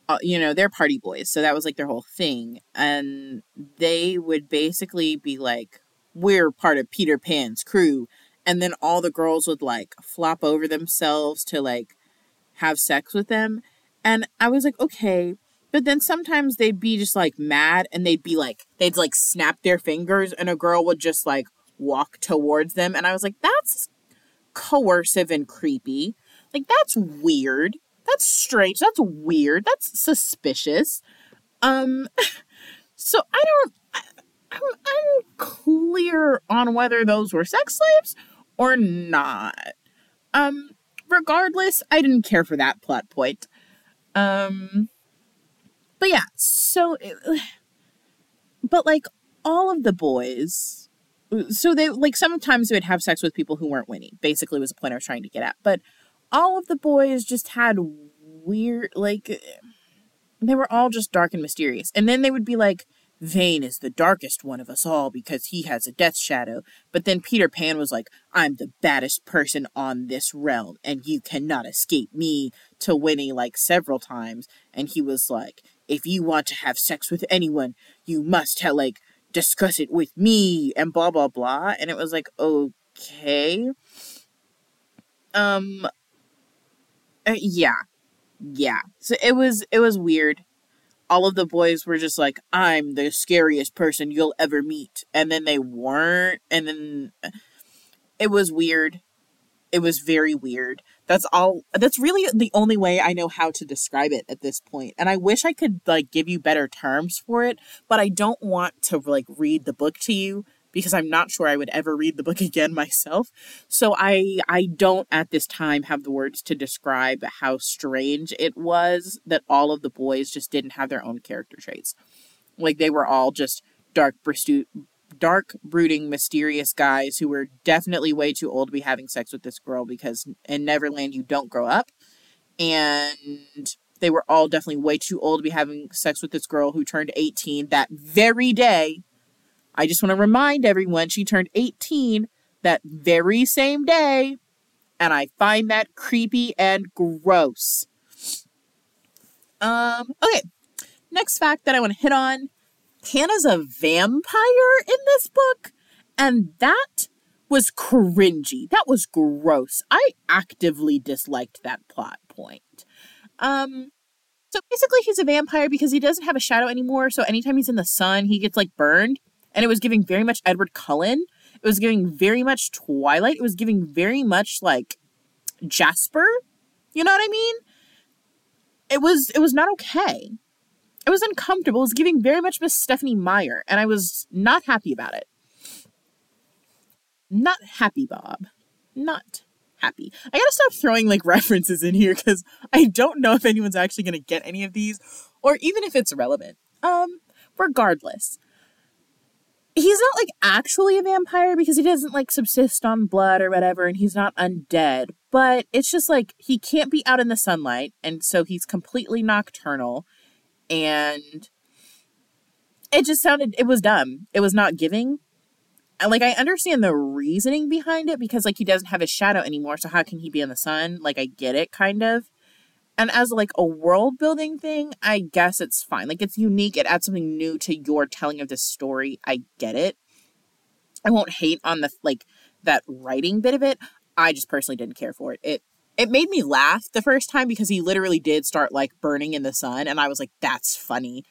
uh, you know, they're party boys, so that was like their whole thing. And they would basically be like we're part of Peter Pan's crew. And then all the girls would like flop over themselves to like have sex with them. And I was like, okay, but then sometimes they'd be just like mad and they'd be like, they'd like snap their fingers and a girl would just like walk towards them. And I was like, that's coercive and creepy. Like, that's weird. That's strange. That's weird. That's suspicious. Um, <laughs> so I don't, I'm unclear on whether those were sex slaves or not. Um, regardless, I didn't care for that plot point. Um, but yeah, so, <sighs> but like all of the boys, so they like sometimes they would have sex with people who weren't Winnie. Basically, was the point I was trying to get at. But all of the boys just had weird, like they were all just dark and mysterious. And then they would be like, Vane is the darkest one of us all because he has a death shadow. But then Peter Pan was like, I'm the baddest person on this realm and you cannot escape me to Winnie like several times. And he was like, if you want to have sex with anyone, you must have, like discuss it with me and blah blah blah. And it was like, okay. Um uh, yeah. Yeah. So it was it was weird. All of the boys were just like, I'm the scariest person you'll ever meet. And then they weren't. And then uh, it was weird. It was very weird. That's all that's really the only way I know how to describe it at this point. And I wish I could like give you better terms for it, but I don't want to like read the book to you because I'm not sure I would ever read the book <laughs> again myself. So I I don't at this time have the words to describe how strange it was that all of the boys just didn't have their own character traits. Like they were all just dark pursuit dark, brooding, mysterious guys who were definitely way too old to be having sex with this girl because in Neverland you don't grow up. And they were all definitely way too old to be having sex with this girl who turned 18 that very day. I just want to remind everyone she turned 18 that very same day. And I find that creepy and gross. Um, okay. Next fact that I want to hit on Hannah's a vampire in this book, and that was cringy. That was gross. I actively disliked that plot point. Um, so basically, he's a vampire because he doesn't have a shadow anymore. So anytime he's in the sun, he gets like burned. And it was giving very much Edward Cullen. It was giving very much Twilight. It was giving very much like Jasper. You know what I mean? It was it was not okay. It was uncomfortable. It was giving very much Miss Stephenie Meyer, and I was not happy about it. Not happy, Bob. Not happy. I gotta stop throwing like <laughs> references in here because I don't know if anyone's actually gonna get any of these, or even if it's relevant. Um, regardless. He's not like actually a vampire because he doesn't like subsist on blood or whatever, and he's not undead. But it's just like he can't be out in the sunlight, and so he's completely nocturnal and it just sounded it was dumb. It was not giving. Like I understand the reasoning behind it because like he doesn't have his shadow anymore, so how can he be in the sun? Like I get it kind of. And as like a world building thing, I guess it's fine. Like it's unique, it adds something new to your telling of this story. I get it. I won't hate on the like that writing bit of it. I just personally didn't care for it. It it made me laugh the first time because he literally did start like burning in the sun and I was like that's funny.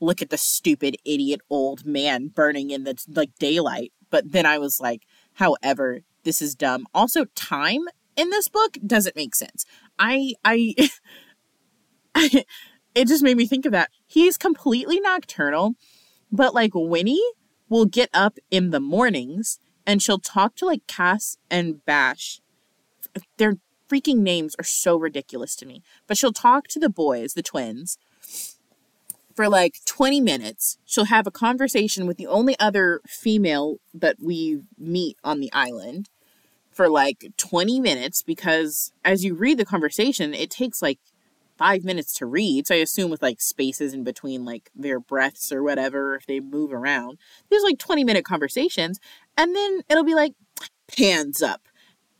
Look at the stupid idiot old man burning in the like daylight. But then I was like, however, this is dumb. Also, time in this book doesn't make sense. I I, <laughs> it just made me think of that. He's completely nocturnal, but like Winnie will get up in the mornings and she'll talk to like Cass and Bash. Their freaking names are so ridiculous to me. But she'll talk to the boys, the twins, for like 20 minutes. She'll have a conversation with the only other female that we meet on the island for like 20 minutes because as you read the conversation, it takes like five minutes to read. So I assume with like spaces in between like their breaths or whatever, if they move around, there's like 20 minute conversations. And then it'll be like, Pan's up.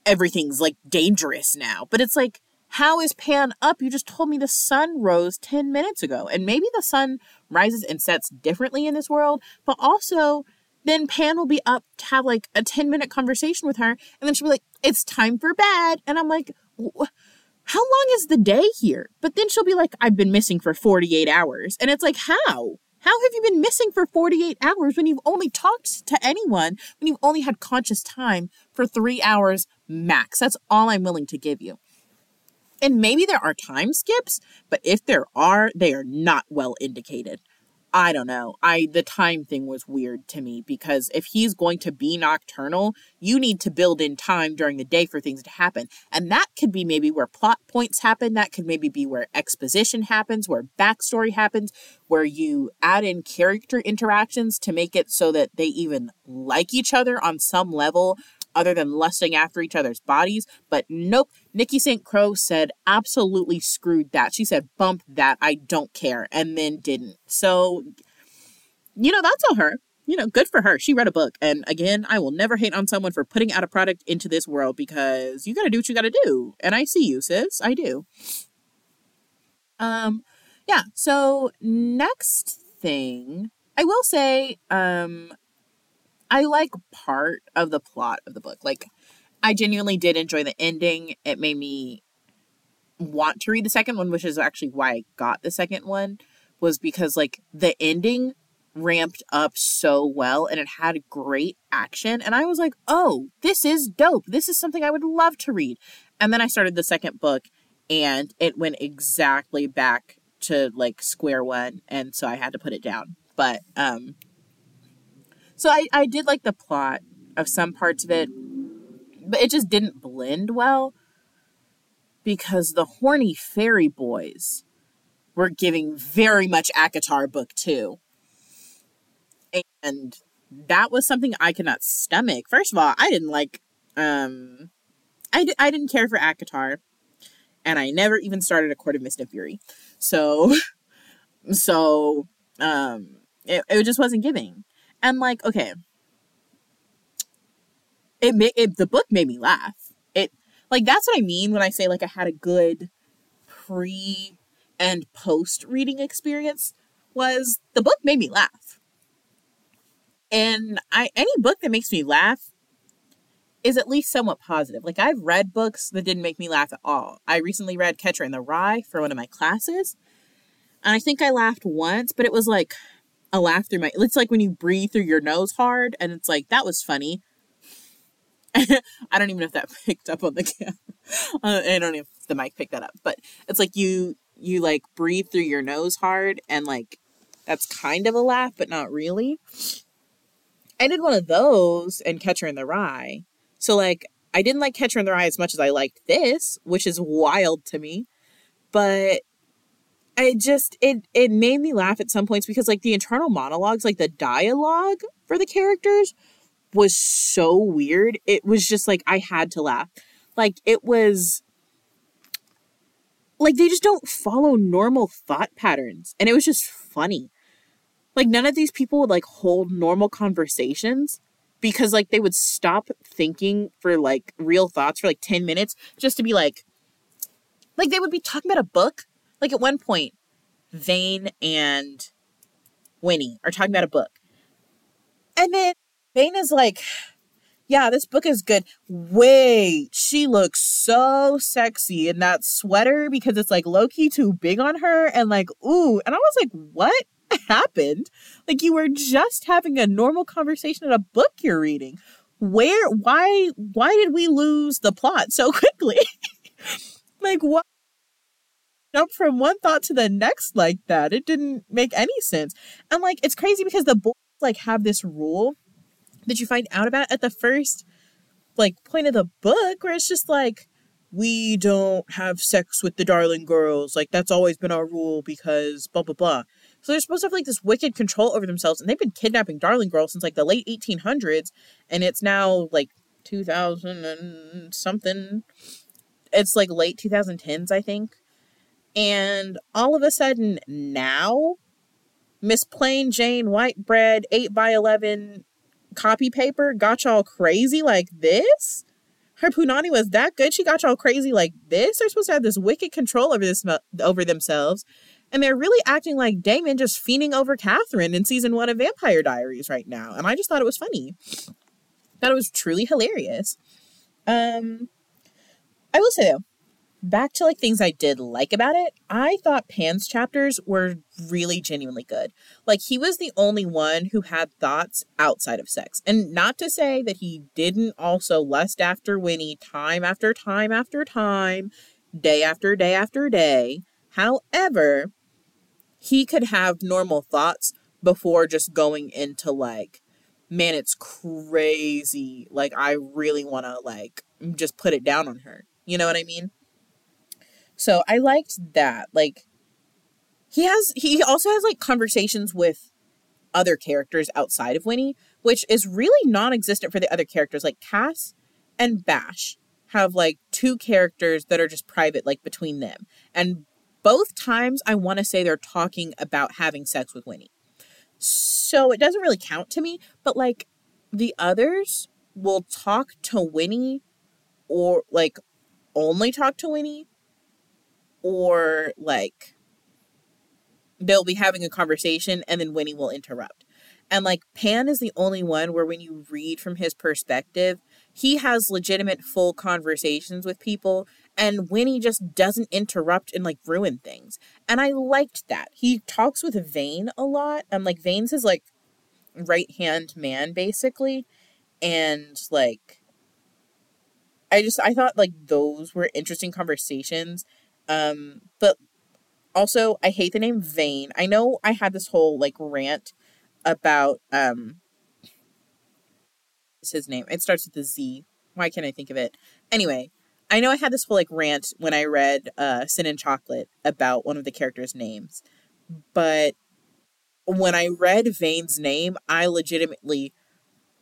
Everything's like dangerous now. But it's like, how is Pan up? You just told me the sun rose 10 minutes ago. And maybe the sun rises and sets differently in this world, but also then Pan will be up to have like a 10 minute conversation with her. And then she'll be like, it's time for bed. And I'm like, how long is the day here? But then she'll be like, I've been missing for 48 hours. And it's like, how? How have you been missing for 48 hours when you've only talked to anyone, when you've only had conscious time for three hours max? That's all I'm willing to give you. And maybe there are time skips, but if there are, they are not well indicated. I don't know. I the time thing was weird to me because if he's going to be nocturnal, you need to build in time during the day for things to happen. And that could be maybe where plot points happen, that could maybe be where exposition happens, where backstory happens, where you add in character interactions to make it so that they even like each other on some level other than lusting after each other's bodies. But nope, Nikki St. Crowe said absolutely screwed that. She said, bump that, I don't care, and then didn't. So, you know, that's all her. You know, good for her. She read a book. And again, I will never hate on someone for putting out a product into this world because you gotta do what you gotta do. And I see you, sis. I do. Um, yeah, so next thing I will say, um, I like part of the plot of the book. Like, I genuinely did enjoy the ending. It made me want to read the second one, which is actually why I got the second one, was because like the ending ramped up so well and it had great action. And I was like, oh, this is dope. This is something I would love to read. And then I started the second book and it went exactly back to like square one. And so I had to put it down. But um so I, I did like the plot of some parts of it, but it just didn't blend well because the horny fairy boys were giving very much ACOTAR book two. And that was something I could not stomach. First of all, I didn't like um I, d- I didn't care for ACOTAR and I never even started a Court of Mist and Fury. So <laughs> so um it, it just wasn't giving. And like, okay, it made it, the book made me laugh. It like that's what I mean when I say like I had a good pre and post reading experience was the book made me laugh. And I any book that makes me laugh is at least somewhat positive. Like I've read books that didn't make me laugh at all. I recently read Catcher in the Rye for one of my classes. And I think I laughed once, but it was like a laugh through my it's like when you breathe through your nose hard and it's like that was funny <laughs> i don't even know if that <laughs> picked up on the camera uh, i don't know if the mic picked that up but it's like you you like breathe through your nose hard and like that's kind of a laugh but not really. I did one of those and catcher in the rye. So like i didn't like catcher in the rye as much as i liked this which is wild to me but I just it it made me laugh at some points because like the internal monologues, like the dialogue for the characters was so weird. It was just like I had to laugh. Like it was like they just don't follow normal thought patterns and it was just funny. Like none of these people would like hold normal conversations because like they would stop thinking for like real thoughts for like 10 minutes just to be like like they would be talking about a book like at one point, Vane and Winnie are talking about a book. And then Vane is like, yeah, this book is good. Wait, she looks so sexy in that sweater because it's like low key too big on her. And like, ooh. And I was like, what happened? Like, you were just having a normal conversation in a book you're reading. Where, why, why did we lose the plot so <laughs> quickly? like, what? Jump from one thought to the next like that. It didn't make any sense. And like, it's crazy because the boys like have this rule that you find out about at the first like point of the book where it's just like we don't have sex with the darling girls. Like that's always been our rule because blah blah blah. So they're supposed to have like this wicked control over themselves and they've been kidnapping darling girls since like the late 1800s and it's now like 2000 and something. It's like late 2010s i think. And all of a sudden now miss plain jane white bread 8 by 11 copy paper got y'all crazy like this? Her punani was that good. She got y'all crazy like this. They're supposed to have this wicked control over this over themselves, and they're really acting like Damon just fiending over Katherine in season one of Vampire Diaries right now. And I just thought it was funny. Thought it was truly hilarious. Um, I will say though, back to like things I did like about it, I thought Pan's chapters were really genuinely good. Like he was the only one who had thoughts outside of sex. And not to say that he didn't also lust after Winnie time after time after time, day after day after day. However, he could have normal thoughts before just going into like man it's crazy like i really want to like just put it down on her you know what i mean so I liked that. Like he has he also has like conversations with other characters outside of Winnie, which is really non-existent for the other characters. Like Cass and Bash have like two characters that are just private, like between them. And both times I want to say they're talking about having sex with Winnie. So it doesn't really count to me, but like the others will talk to Winnie or like only talk to Winnie or like they'll be having a conversation and then Winnie will interrupt. And like Pan is the only one where when you read from his perspective, he has legitimate full conversations with people and Winnie just doesn't interrupt and like ruin things. And I liked that. He talks with Vane a lot. And like Vane's his like right hand man basically. And like I just I thought like those were interesting conversations um, but also, I hate the name Vane. I know I had this whole like rant about um, his name? It starts with a Z. Why can't I think of it? Anyway, I know I had this whole like rant when I read uh, Sin and Chocolate about one of the characters' names, but when I read Vane's name, I legitimately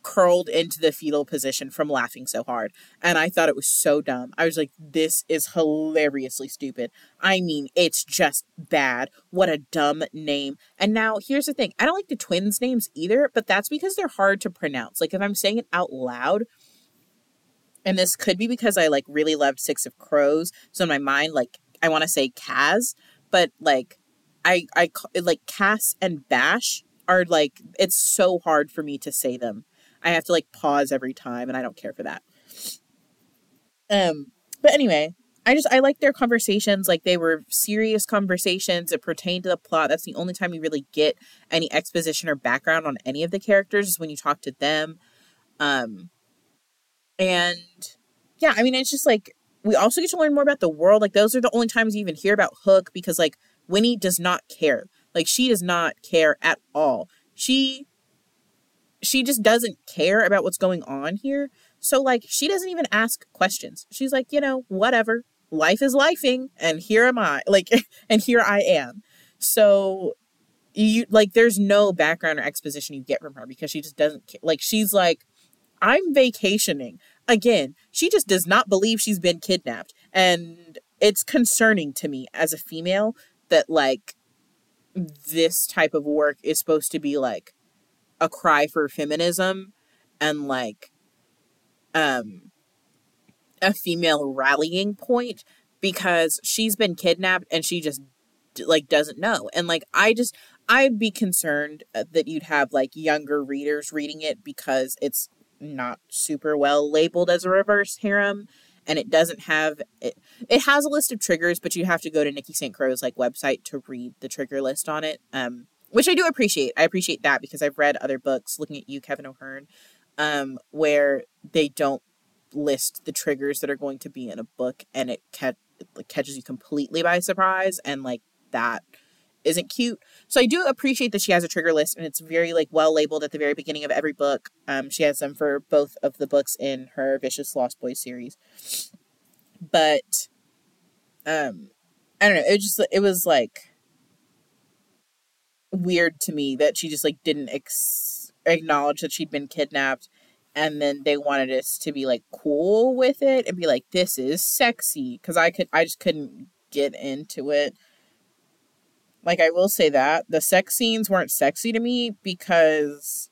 curled into the fetal position from laughing so hard. And I thought it was so dumb. I was like, this is hilariously stupid. I mean, it's just bad. What a dumb name. And now here's the thing I don't like the twins' names either, but that's because they're hard to pronounce. Like, if I'm saying it out loud, and this could be because I like really loved Six of Crows. So in my mind, like, I want to say Kaz, but like, I, I, like Cass and Bash are like, it's so hard for me to say them I have to like pause every time, and I don't care for that. Um, but anyway, I just I like their conversations. Like they were serious conversations that pertain to the plot. That's the only time you really get any exposition or background on any of the characters is when you talk to them. Um, and yeah, I mean it's just like we also get to learn more about the world. Like those are the only times you even hear about Hook because like Winnie does not care. Like she does not care at all. She she just doesn't care about what's going on here. So, like, she doesn't even ask questions. She's like, you know, whatever. Life is lifing, and here am I. <laughs> Like, and here I am. So, you like, there's no background or exposition you get from her because she just doesn't like. She's like, I'm vacationing. Again, she just does not believe she's been kidnapped, and it's concerning to me as a female that like this type of work is supposed to be like a cry for feminism and like um a female rallying point because she's been kidnapped and she just like doesn't know. And like i just I'd be concerned uh, that you'd have like younger readers reading it because it's not super well labeled as a reverse harem and it doesn't have it it has a list of triggers but you have to go to nikki st crowe's like website to read the trigger list on it. Um which i do appreciate i appreciate that because i've read other books looking at you kevin o'hearn um where they don't list the triggers that are going to be in a book and it, ca- it catches you completely by surprise and like that isn't cute. So I do appreciate that she has a trigger list and it's very like well labeled at the very beginning of every book. Um, she has them for both of the books in her Vicious Lost Boys series. But um I don't know, it just it was like weird to me that she just like didn't ex- acknowledge that she'd been kidnapped and then they wanted us to be like cool with it and be like this is sexy cuz I could I just couldn't get into it like I will say that the sex scenes weren't sexy to me because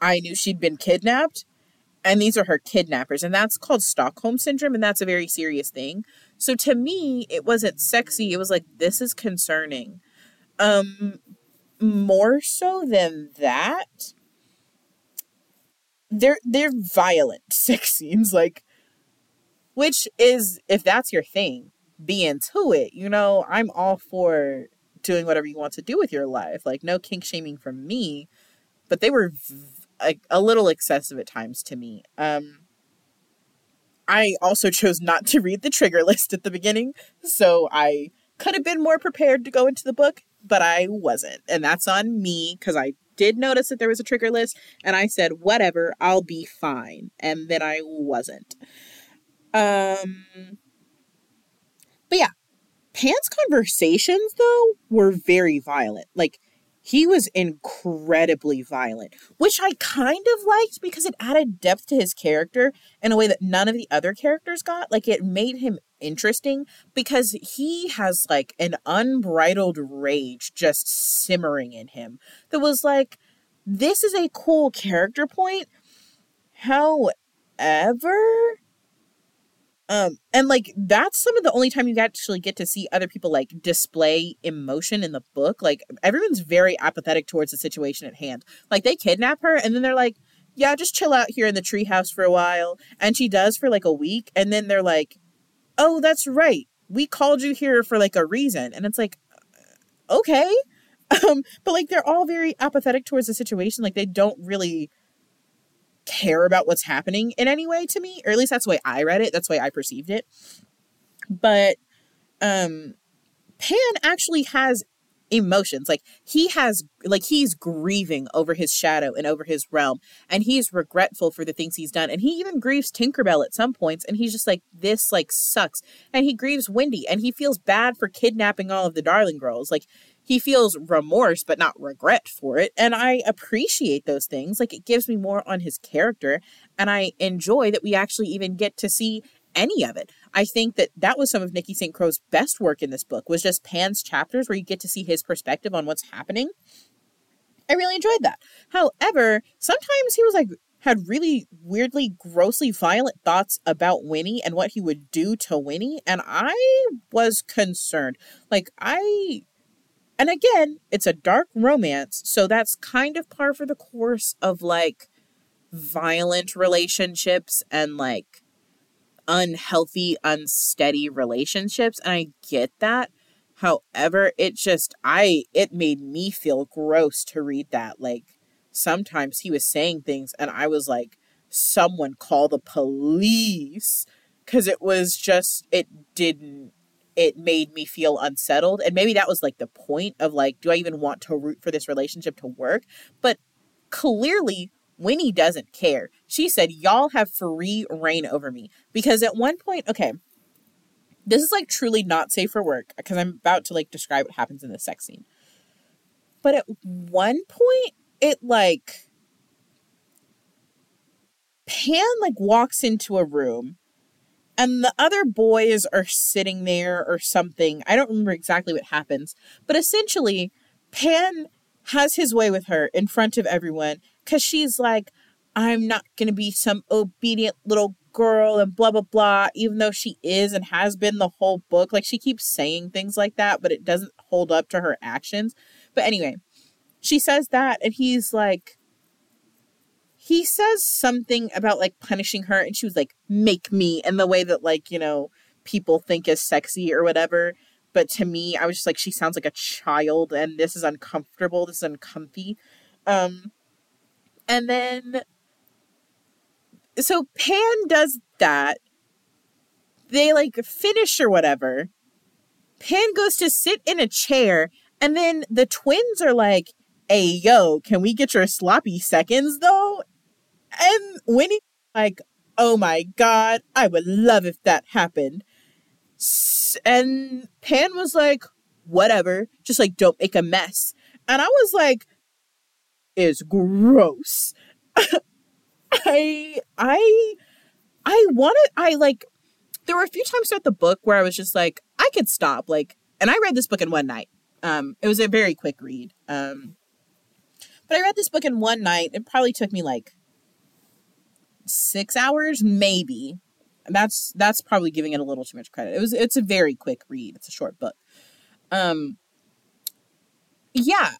I knew she'd been kidnapped and these are her kidnappers and that's called Stockholm syndrome and that's a very serious thing. So to me it wasn't sexy. It was like this is concerning. Um more so than that they're they're violent <laughs> sex scenes like which is if that's your thing be into it you know i'm all for doing whatever you want to do with your life. Like no kink shaming from me, but they were a, a little excessive at times to me. Um I also chose not to read the trigger <laughs> list at the beginning, so I could have been more prepared to go into the book, but I wasn't. And that's on me cuz I did notice that there was a trigger list and I said whatever, I'll be fine. And then I wasn't. Um but yeah, Pan's conversations, though, were very violent. Like, he was incredibly violent, which I kind of liked because it added depth to his character in a way that none of the other characters got. Like, it made him interesting because he has like an unbridled rage just simmering in him that was like, this is a cool character point. However, um, and like that's some of the only time you actually get to see other people like display emotion in the book. Like everyone's very apathetic towards the situation at hand. Like they kidnap her and then they're like, "Yeah, just chill out here in the treehouse for a while." And she does for like a week, and then they're like, "Oh, that's right. We called you here for like a reason." And it's like, okay, <laughs> um, but like they're all very apathetic towards the situation. Like they don't really care about what's happening in any way to me, or at least that's the way I read it. That's the way I perceived it. But um Pan actually has emotions. Like he has like he's grieving over his shadow and over his realm and he's regretful for the things he's done. And he even grieves Tinkerbell at some points and he's just like this like sucks. And he grieves Wendy and he feels bad for kidnapping all of the darling girls. Like he feels remorse but not regret for it. And i appreciate those things. Like it gives me more on his character and i enjoy that we actually even get to see any of it. I think that that was some of nikki st crowe's best work in this book was just pan's chapters where you get to see his perspective on what's happening. I really enjoyed that. However sometimes he was like had really weirdly grossly violent thoughts about winnie and what he would do to winnie and i was concerned. Like i and again, it's a dark romance, so that's kind of par for the course of like violent relationships and like unhealthy, unsteady relationships. And I get that. However, it just, I, it made me feel gross to read that. Like, sometimes he was saying things, and I was like, someone call the police. Cause it was just, it didn't it made me feel unsettled. And maybe that was like the point of like, do I even want to root for this relationship to work? But clearly, Winnie doesn't care. She said, Y'all have free reign over me. Because at one point, okay, this is like truly not safe for work because I'm about to like describe what happens in the sex scene. But at one point, it like Pan like walks into a room and the other boys are sitting there or something. I don't remember exactly what happens, but essentially, Pan has his way with her in front of everyone because she's like, I'm not going to be some obedient little girl and blah, blah, blah, even though she is and has been the whole book. Like, she keeps saying things like that, but it doesn't hold up to her actions. But anyway, she says that, and he's like, he says something about like punishing her, and she was like, make me, in the way that like, you know, people think is sexy or whatever. But to me, I was just like, she sounds like a child, and this is uncomfortable. This is uncomfy. Um, and then, so Pan does that. They like finish or whatever. Pan goes to sit in a chair, and then the twins are like, hey, yo, can we get your sloppy seconds though? And Winnie, like, oh my god, I would love if that happened. And Pan was like, whatever, just like, don't make a mess. And I was like, is gross. <laughs> I, I, I wanted, I like, there were a few times throughout the book where I was just like, I could stop. Like, and I read this book in one night. Um, it was a very quick read. Um, but I read this book in one night. It probably took me like six hours, maybe. That's that's probably giving it a little too much credit. It was it's a very quick read. It's a short book. Um yeah.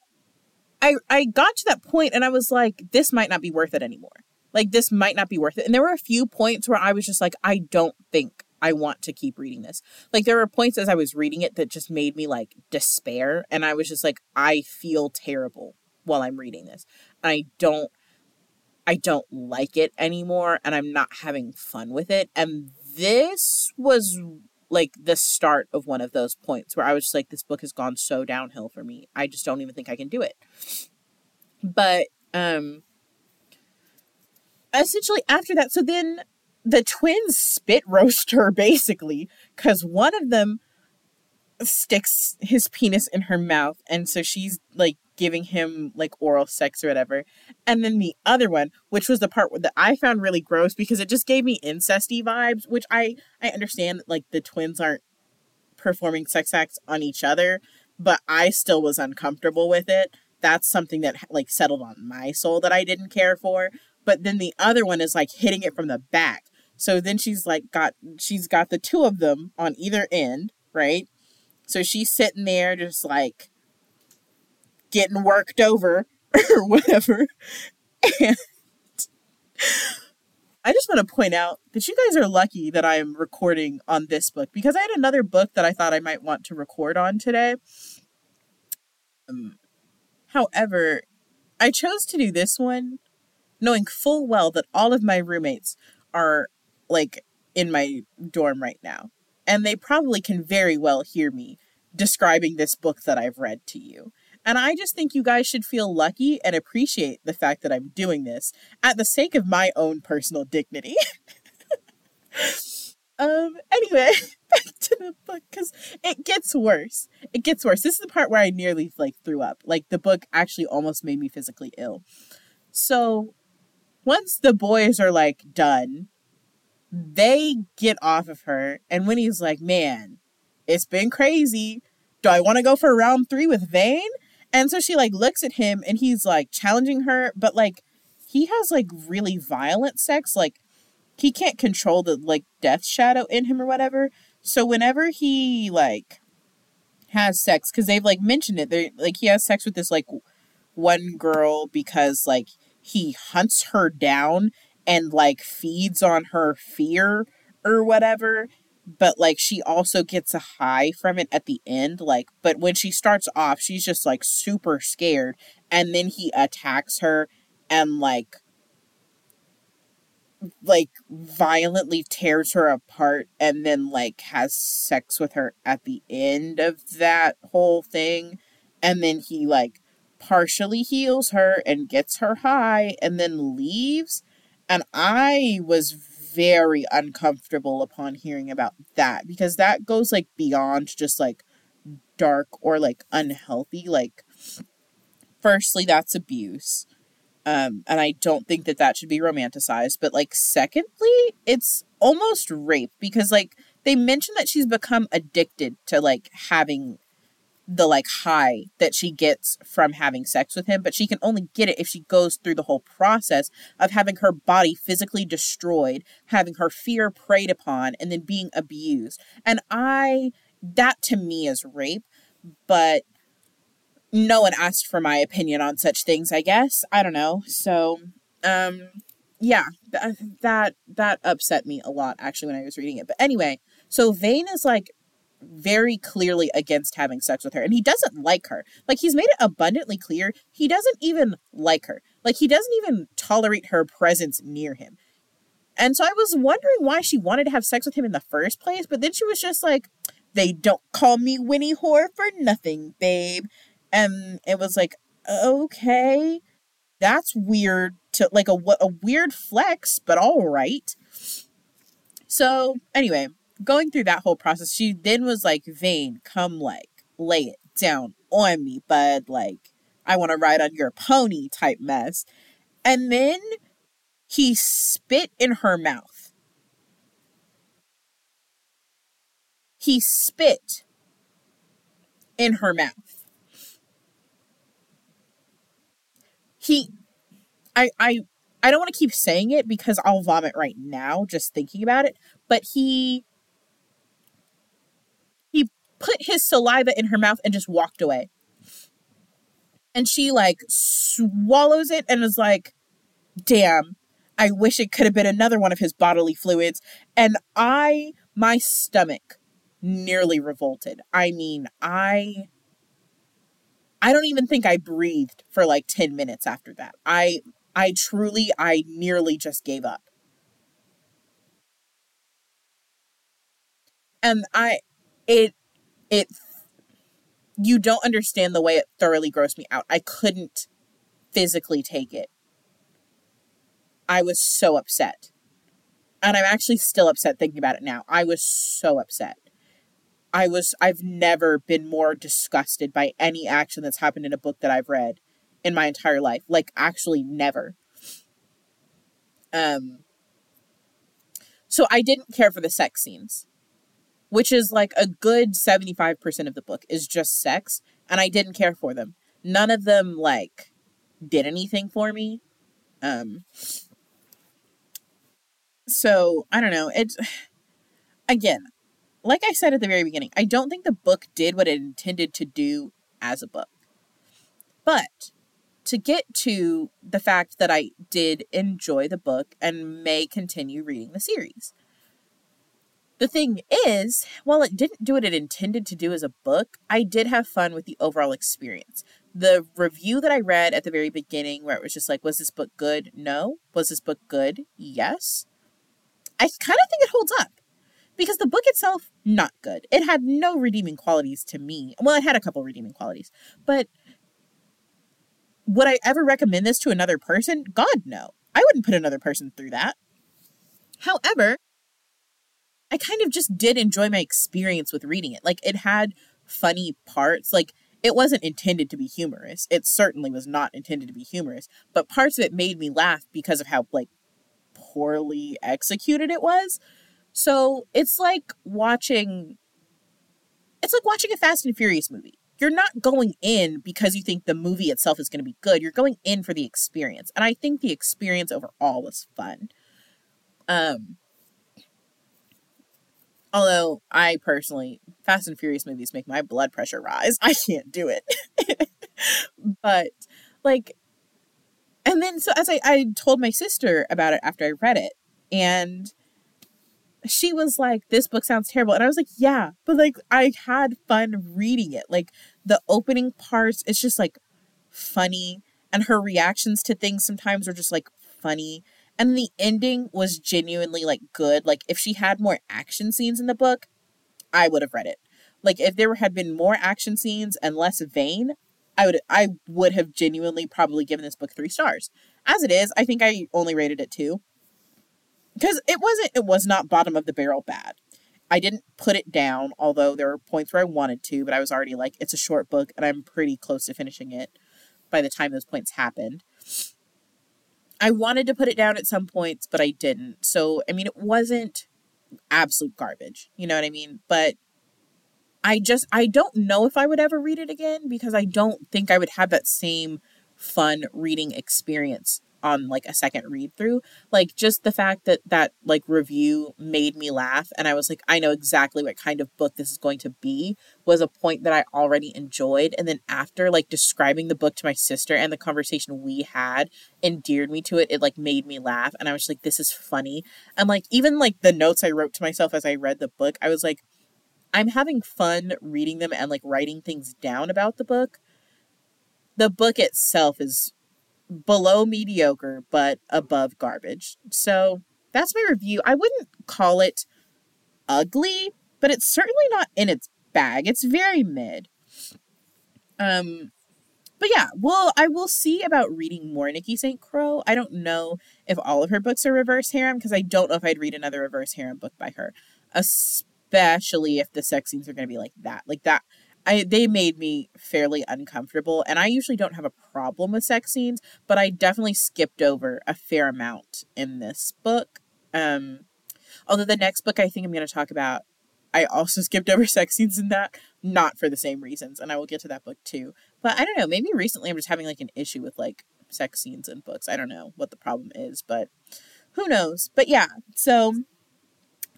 I I got to that point and I was like, this might not be worth it anymore. Like this might not be worth it. And there were a few points where I was just like, I don't think I want to keep reading this. Like there were points as I was reading it that just made me like despair and I was just like I feel terrible while I'm reading this. I don't I don't like it anymore and I'm not having fun with it. And this was like the start of one of those points where I was just like, this book has gone so downhill for me. I just don't even think I can do it. But um essentially after that, so then the twins spit roast her <laughs> basically, because one of them sticks his penis in her mouth and so she's like giving him like oral sex or whatever. And then the other one, which was the part that I found really gross because it just gave me incesty vibes, which I I understand like the twins aren't performing sex acts on each other, but I still was uncomfortable with it. That's something that like settled on my soul that I didn't care for. But then the other one is like hitting it from the back. So then she's like got she's got the two of them on either end, right? So she's sitting there just like getting worked over <laughs> or whatever. And I just want to point out that you guys are lucky that I am recording on this book because I had another book that I thought I might want to record on today. Um, however, I chose to do this one knowing full well that all of my roommates are like in my dorm right now. And they probably can very well hear me describing this book that I've read to you. And I just think you guys should feel lucky and appreciate the fact that I'm doing this at the sake of my own personal dignity. <laughs> um anyway, <laughs> back to the book cuz it gets worse. It gets worse. This is the part where I nearly like threw up. Like the book actually almost made me physically ill. So once the boys are like done, they get off of her and Winnie's like, "Man, it's been crazy. Do I want to go for round 3 with Vane?" And so she like looks at him and he's like challenging her, but like he has like really violent sex. Like he can't control the like death shadow in him or whatever. So whenever he like has sex, because they've like mentioned it, they like he has sex with this like one girl because like he hunts her down and like feeds on her fear or whatever but like she also gets a high from it at the end like but when she starts off she's just like super scared and then he attacks her and like like violently tears her apart and then like has sex with her at the end of that whole thing and then he like partially heals her and gets her high and then leaves and i was very uncomfortable upon hearing about that because that goes like beyond just like dark or like unhealthy like firstly that's abuse um and i don't think that that should be romanticized but like secondly it's almost rape because like they mention that she's become addicted to like having the like high that she gets from having sex with him, but she can only get it if she goes through the whole process of having her body physically destroyed, having her fear preyed upon, and then being abused. And I, that to me is rape, but no one asked for my opinion on such things, I guess. I don't know. So, um, yeah, th- that that upset me a lot actually when I was reading it. But anyway, so Vane is like very clearly against having sex with her and he doesn't like her. Like he's made it abundantly clear he doesn't even like her. Like he doesn't even tolerate her presence near him. And so I was wondering why she wanted to have sex with him in the first place, but then she was just like, they don't call me Winnie Whore for nothing, babe. And it was like, okay, that's weird to like a a weird flex, but all right. So anyway, going through that whole process, she then was like, Vane, come like lay it down on me, bud. Like, I want to ride on your pony type mess. And then he spit in her mouth. He spit in her mouth. He I I I don't want to keep saying it because I'll vomit right now just thinking about it, but he he put his saliva in her mouth and just walked away. And she like swallows it and is like, "Damn, I wish it could have been another one of his bodily fluids." And I my stomach nearly revolted. I mean, I I don't even think I breathed for like 10 minutes after that. I I truly, I nearly just gave up. And I, it, it, you don't understand the way it thoroughly grossed me out. I couldn't physically take it. I was so upset. And I'm actually still upset thinking about it now. I was so upset. I was, I've never been more disgusted by any action that's happened in a book that I've read in my entire life. Like actually never. Um so I didn't care for the sex scenes, which is like a good 75% of the book is just sex, and I didn't care for them. None of them like did anything for me. Um so I don't know. It's <sighs> again, like I said at the very beginning, I don't think the book did what it intended to do as a book. But to get to the fact that I did enjoy the book and may continue reading the series. The thing is, while it didn't do what it intended to do as a book, I did have fun with the overall experience. The review that I read at the very beginning, where it was just like, was this book good? No. Was this book good? Yes. I kind of think it holds up because the book itself, not good. It had no redeeming qualities to me. Well, it had a couple redeeming qualities, but would I ever recommend this to another person? God, no. I wouldn't put another person through that. However, I kind of just did enjoy my experience with reading it. Like, it had funny parts. Like, it wasn't intended to be humorous. It certainly was not intended to be humorous, but parts of it made me laugh because of how, like, poorly executed it was. So it's like watching. It's like watching a Fast and Furious movie you're not going in because you think the movie itself is going to be good. You're going in for the experience. And I think the experience overall was fun. Um although I personally Fast and Furious movies make my blood pressure rise. <laughs> I can't do it. <laughs> but like and then so as I, I told my sister about it after I read it and she was like, This book sounds terrible. And I was like, Yeah, but like I had fun reading it. Like the opening parts, it's just like funny. And her reactions to things sometimes are just like funny. And the ending was genuinely like good. Like if she had more action scenes in the book, I would have read it. Like if there had been more action scenes and less Vane, I would I would have genuinely probably given this book three stars. As it is, I think I only rated it two because it wasn't it was not bottom of the barrel bad i didn't put it down although there were points where i wanted to but i was already like it's a short book and i'm pretty close to finishing it by the time those points happened i wanted to put it down at some points but i didn't. So i mean it wasn't absolute garbage you know what i mean? But i just i don't know if i would ever read it again because i don't think i would have that same fun reading experience on like a second read through. Like just the fact that that like review made me laugh and I was like I know exactly what kind of book this is going to be was a point that I already enjoyed and then after like describing the book to my sister and the conversation we had endeared me to it it like made me laugh and I was like this is funny. And like even like the notes I wrote to myself as I read the book I was like I'm having fun reading them and like writing things down about the book. The book itself is below mediocre but above garbage. So that's my review. I wouldn't call it ugly, but it's certainly not in its bag. It's very mid. Um but yeah, well, I will see about reading more Nikki St. Crowe. I don't know if all of her books are reverse harem because I don't know if I'd read another reverse harem book by her, especially if the sex scenes are going to be like that. Like that, I they made me fairly uncomfortable and I usually don't have a problem with sex scenes, but I definitely skipped over a fair amount in this book. Um although the next book I think I'm going to talk about I also <laughs> skipped over sex scenes in that, not for the same reasons, and I will get to that book too. But I don't know, maybe recently I'm just having like an issue with like sex scenes in books. I don't know what the problem is, but who knows. But yeah, so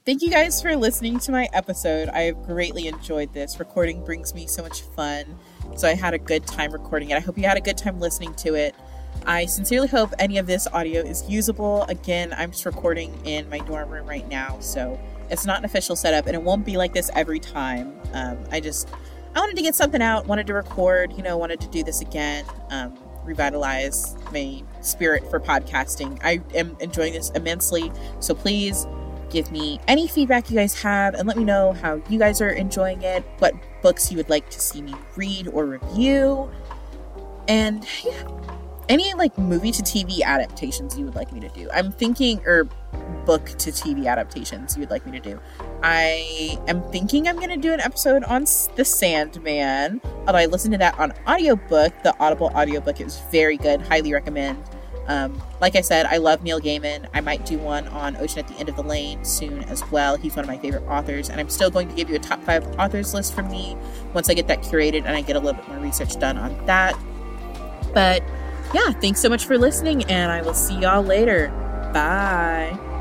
Thank you guys for listening to my episode. I have greatly enjoyed this. Recording brings me so much fun. So I had a good time recording it. I hope you had a good time listening to it. I sincerely hope any of this audio is usable. Again, I'm just recording in my dorm room right now, so it's not an official setup and it won't be like this every time. Um, I just, I wanted to get something out, wanted to record, you know, wanted to do this again, um, revitalize my spirit for podcasting. I am enjoying this immensely. So please give me any feedback you guys have and let me know how you guys are enjoying it, what books you would like to see me read or review, and yeah, any like movie to TV adaptations you would like me to do. I'm thinking, or book to TV adaptations you would like me to do. I am thinking I'm going to do an episode on The Sandman. Although I listened to that on audiobook, the Audible audiobook is very good. Highly recommend. Um, like I said, I love Neil Gaiman. I might do one on Ocean at the End of the Lane soon as well. He's one of my favorite authors, and I'm still going to give you a top five authors list from me once I get that curated and I get a little bit more research done on that. But yeah, thanks so much for listening, and I will see y'all later. Bye.